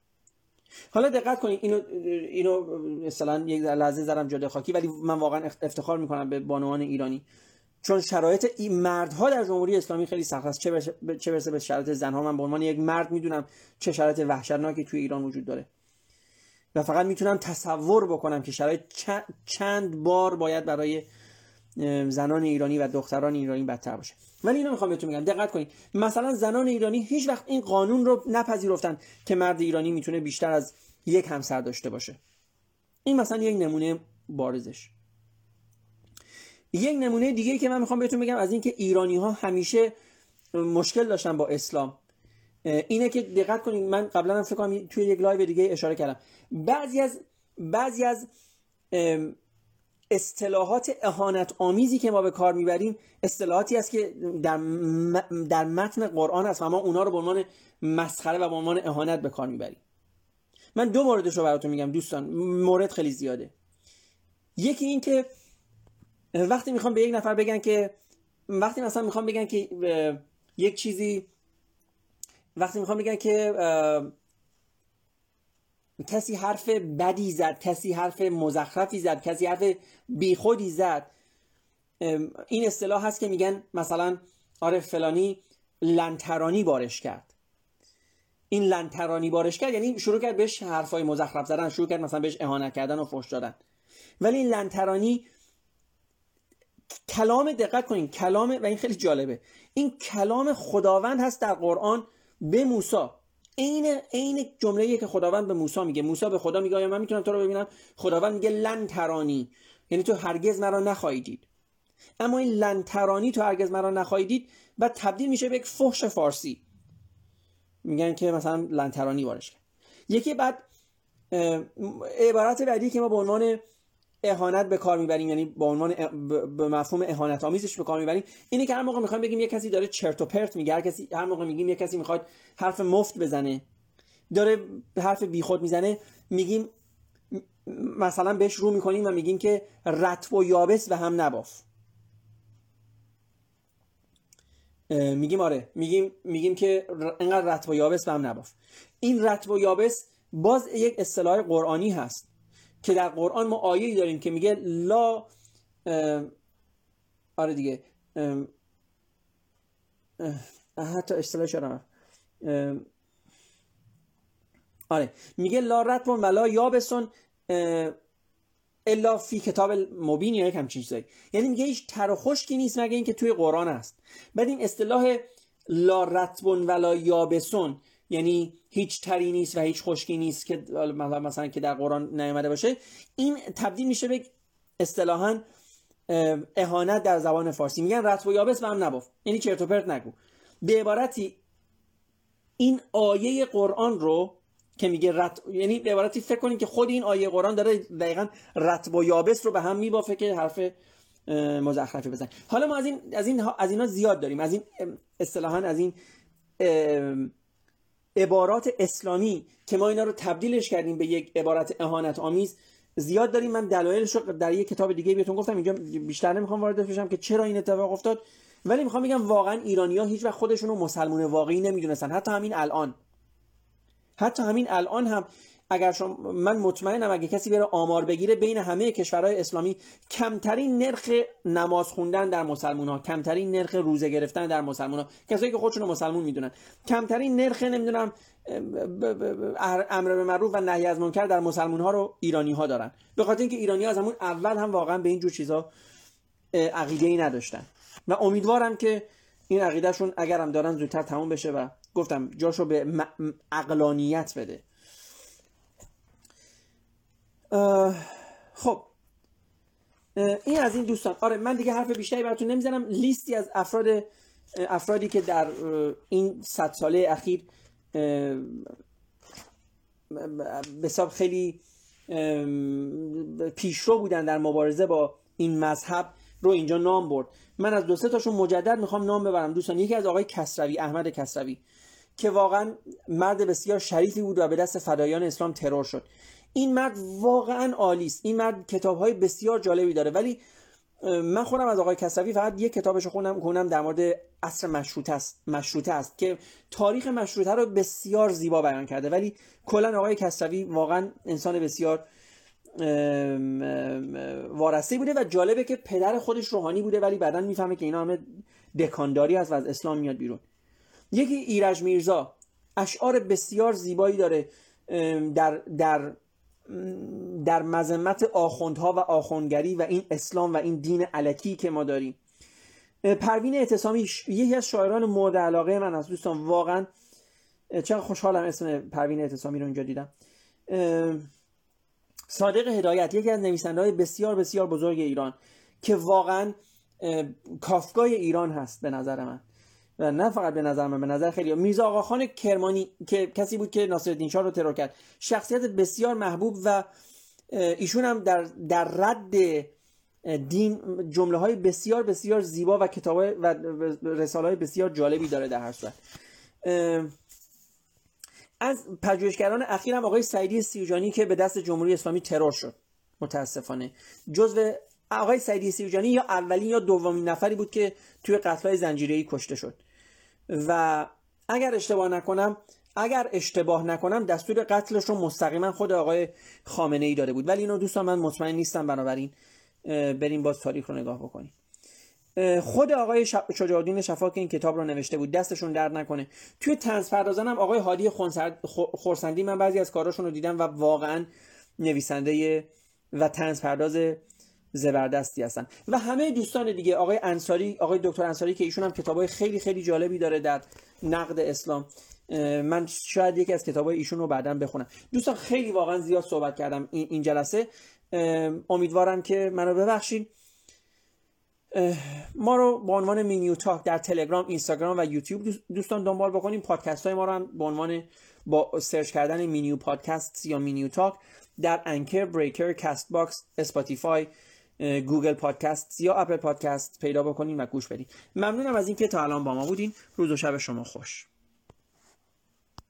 حالا دقت کنید اینو اینو مثلا یک لحظه زدم جاده خاکی ولی من واقعا افتخار می‌کنم به بانوان ایرانی. چون شرایط این مردها در جمهوری اسلامی خیلی سخت است. چه برسه به شرایط زنها من به عنوان یک مرد می‌دونم چه شرایط وحشتناکی توی ایران وجود داره. و فقط می‌تونم تصور بکنم که شرایط چند بار باید برای زنان ایرانی و دختران ایرانی بدتر باشه. ولی اینو می‌خوام بهتون میگم دقت کنید. مثلا زنان ایرانی هیچ وقت این قانون رو نپذیرفتن که مرد ایرانی می‌تونه بیشتر از یک همسر داشته باشه. این مثلا یک نمونه بارزش. یک نمونه دیگه که من می‌خوام بهتون بگم از اینکه ایرانی ها همیشه مشکل داشتن با اسلام. اینه که دقت کنید من قبلا هم فکر کنم توی یک لایو دیگه اشاره کردم. بعضی از بعضی از اصطلاحات اهانت آمیزی که ما به کار می‌بریم اصطلاحاتی است که در, در متن قرآن است و ما اونا رو به عنوان مسخره و به عنوان اهانت به کار می‌بریم. من دو موردش رو براتون میگم دوستان مورد خیلی زیاده. یکی این که وقتی می‌خوام به یک نفر بگن که وقتی مثلا می‌خوام بگن که یک چیزی وقتی می‌خوام بگن که کسی حرف بدی زد کسی حرف مزخرفی زد کسی حرف بیخودی زد این اصطلاح هست که میگن مثلا آره فلانی لنترانی بارش کرد. این لنترانی بارش کرد یعنی شروع کرد بهش حرفای مزخرف زدن شروع کرد مثلا بهش اهانت کردن و فحش دادن. ولی این لنترانی کلام دقت کنین کلام و این خیلی جالبه. این کلام خداوند هست در قرآن به موسی. عین عین جمله که خداوند به موسی میگه. موسی به خدا میگه من می‌تونم تو رو ببینم؟ خداوند میگه لن ترانی. یعنی تو هرگز مرا نخواهی دید. اما این لن ترانی تو هرگز مرا نخواهی دید بعد تبدیل میشه به یک فحش فارسی. میگن که مثلا لن ترانی وارش کرد. یکی بعد عبارت بعدی که ما به عنوان اهانت به کار می‌بریم یعنی با عنوان به مفهوم اهانت آمیزش به کار می‌بریم اینه که هر موقع می‌خوایم بگیم یه کسی داره چرت و پرت میگه هر کسی هر موقع میگیم یه کسی می‌خواد حرف مفت بزنه داره حرف بیخود می‌زنه میگیم مثلا بهش رو می‌کنیم و میگیم که رتب و یابس به هم نباف. میگیم آره میگیم میگیم که انقدر رتب و یابس به هم نباف. این رتب و یابس باز یک اصطلاح قرآنی هست. که در قرآن ما آیه داریم که میگه لا آره دیگه حتی اصطلاح شدم آره میگه لا رتب ولا یابسون الا فی کتاب مبین یا یک همچین چیزایی. یعنی میگه هیچ تر و خشکی نیست مگه اینکه توی قرآن است. بعد این اصطلاح لا رتب ولا یابسون یعنی هیچ تری نیست و هیچ خشکی نیست که مثلا که در قرآن نیامده باشه. این تبدیل میشه به اصطلاحا اهانت در زبان فارسی. میگن رتب و یابس به هم نباف. یعنی چرت و پرت نگو. به عبارتی این آیه قرآن رو که میگه رت... یعنی به عبارتی فکر کنید که خود این آیه قرآن داره دقیقا رتب و یابس رو به هم میبافه که حرف مزخرفی بزن حالا ما از این از این از اینا زیاد داریم. از این اصطلاحا از این عبارات اسلامی که ما اینا رو تبدیلش کردیم به یک عبارت اهانت آمیز زیاد داریم. من دلایلش رو در یک کتاب دیگه بهتون گفتم. اینجا بیشتر نمی‌خوام وارد بشم که چرا این اتفاق افتاد. ولی می‌خوام بگم واقعا ایرانیا هیچ وقت خودشون رو مسلمون واقعی نمی‌دونستن. حتی همین الان. حتی همین الان هم اگر شما من مطمئنم اگه کسی بره آمار بگیره بین همه کشورهای اسلامی کمترین نرخ نماز خوندن در مسلمان ها کمترین نرخ روزه گرفتن در مسلمان ها کسایی که خودشون مسلمون می‌دونن. کمترین نرخ نمی‌دونم امر به معروف و نهی از منکر در مسلمان ها رو ایرانی ها دارن. به خاطر اینکه ایرانی ها از همون اول هم واقعا به این جور چیزا عقیده ای نداشتن. و امیدوارم که این عقیدهشون اگرم دارن زودتر تموم بشه و گفتم جاشو به عقلانیت بده. خب این از این دوستان. آره من دیگه حرف بیشتری براتون نمی‌زنم. لیستی از افراد افرادی که در این صد ساله اخیر به خیلی پیشرو بودن در مبارزه با این مذهب رو اینجا نام برد. من از دو سه تاشون مجدد می‌خوام نام ببرم. دوستان یکی از آقای کسروی احمد کسروی که واقعا مرد بسیار شریفی بود و به دست فدایان اسلام ترور شد. این مرد واقعا عالی است. این مرد کتاب های بسیار جالبی داره. ولی من خودم از آقای کسروی فقط یک کتابش خوندم کنم در مورد عصر مشروطه است مشروطه است که تاریخ مشروطه رو بسیار زیبا بیان کرده. ولی کلا آقای کسروی واقعا انسان بسیار وارسته بوده و جالبه که پدر خودش روحانی بوده ولی بعدا می‌فهمه که اینا همه دکانداری است و از اسلام میاد بیرون. یکی ایرج میرزا اشعار بسیار زیبایی داره در در در مذمت آخوندها و آخوندگری و این اسلام و این دین علکی که ما داریم. پروین اعتصامی یکی از شاعران مورد علاقه من از دوستان واقعا چقدر خوشحالم اسم پروین اعتصامی رو اینجا دیدم. صادق هدایت یکی از نویسنده های بسیار بسیار بزرگ ایران که واقعا کافگاه ایران هست به نظر من. و نه فقط به نظر من به نظر خیلی. میرزا آقاخان کرمانی که کسی بود که ناصرالدین شاه رو ترور کرد. شخصیت بسیار محبوب و ایشون هم در, در رد دین جمله های بسیار بسیار زیبا و کتاب و رساله های بسیار جالبی داره در هر صورت. از پژوهشگران اخیر هم آقای سعیدی سیوجانی که به دست جمهوری اسلامی ترور شد. متاسفانه. جزو آقای سعیدی سیوجانی یا اولین یا دومین نفری بود که توی قتل‌های زنجیره‌ای کشته شد. و اگر اشتباه نکنم اگر اشتباه نکنم دستور قتلش رو مستقیما خود آقای خامنه ای داده بود. ولی اینو دوستان من مطمئن نیستم. بنابراین بریم باز تاریخ رو نگاه بکنیم. خود آقای شجاع شفا که این کتاب رو نوشته بود دستشون درد نکنه. توی تنز پردازان آقای هادی خورسندی من بعضی از کاراشون رو دیدم و واقعا نویسنده و تنز پرداز زبردستی هستن. و همه دوستان دیگه آقای انصاری آقای دکتر انصاری که ایشون هم کتابای خیلی خیلی جالبی داره در نقد اسلام. من شاید یکی از کتابای ایشون رو بعدا بخونم. دوستان خیلی واقعا زیاد صحبت کردم این جلسه. امیدوارم که منو ببخشید ما رو به عنوان مینیو Talk در تلگرام اینستاگرام و یوتیوب دوستان دنبال بکنیم. پادکست های ما رو هم به عنوان با سرچ کردن مینیو پادکست یا مینیو Talk در Anchor Breaker Castbox Spotify Google Podcast یا Apple Podcast پیدا بکنین و گوش بدین. ممنونم از اینکه تا الان با ما بودین. روز و شب شما خوش.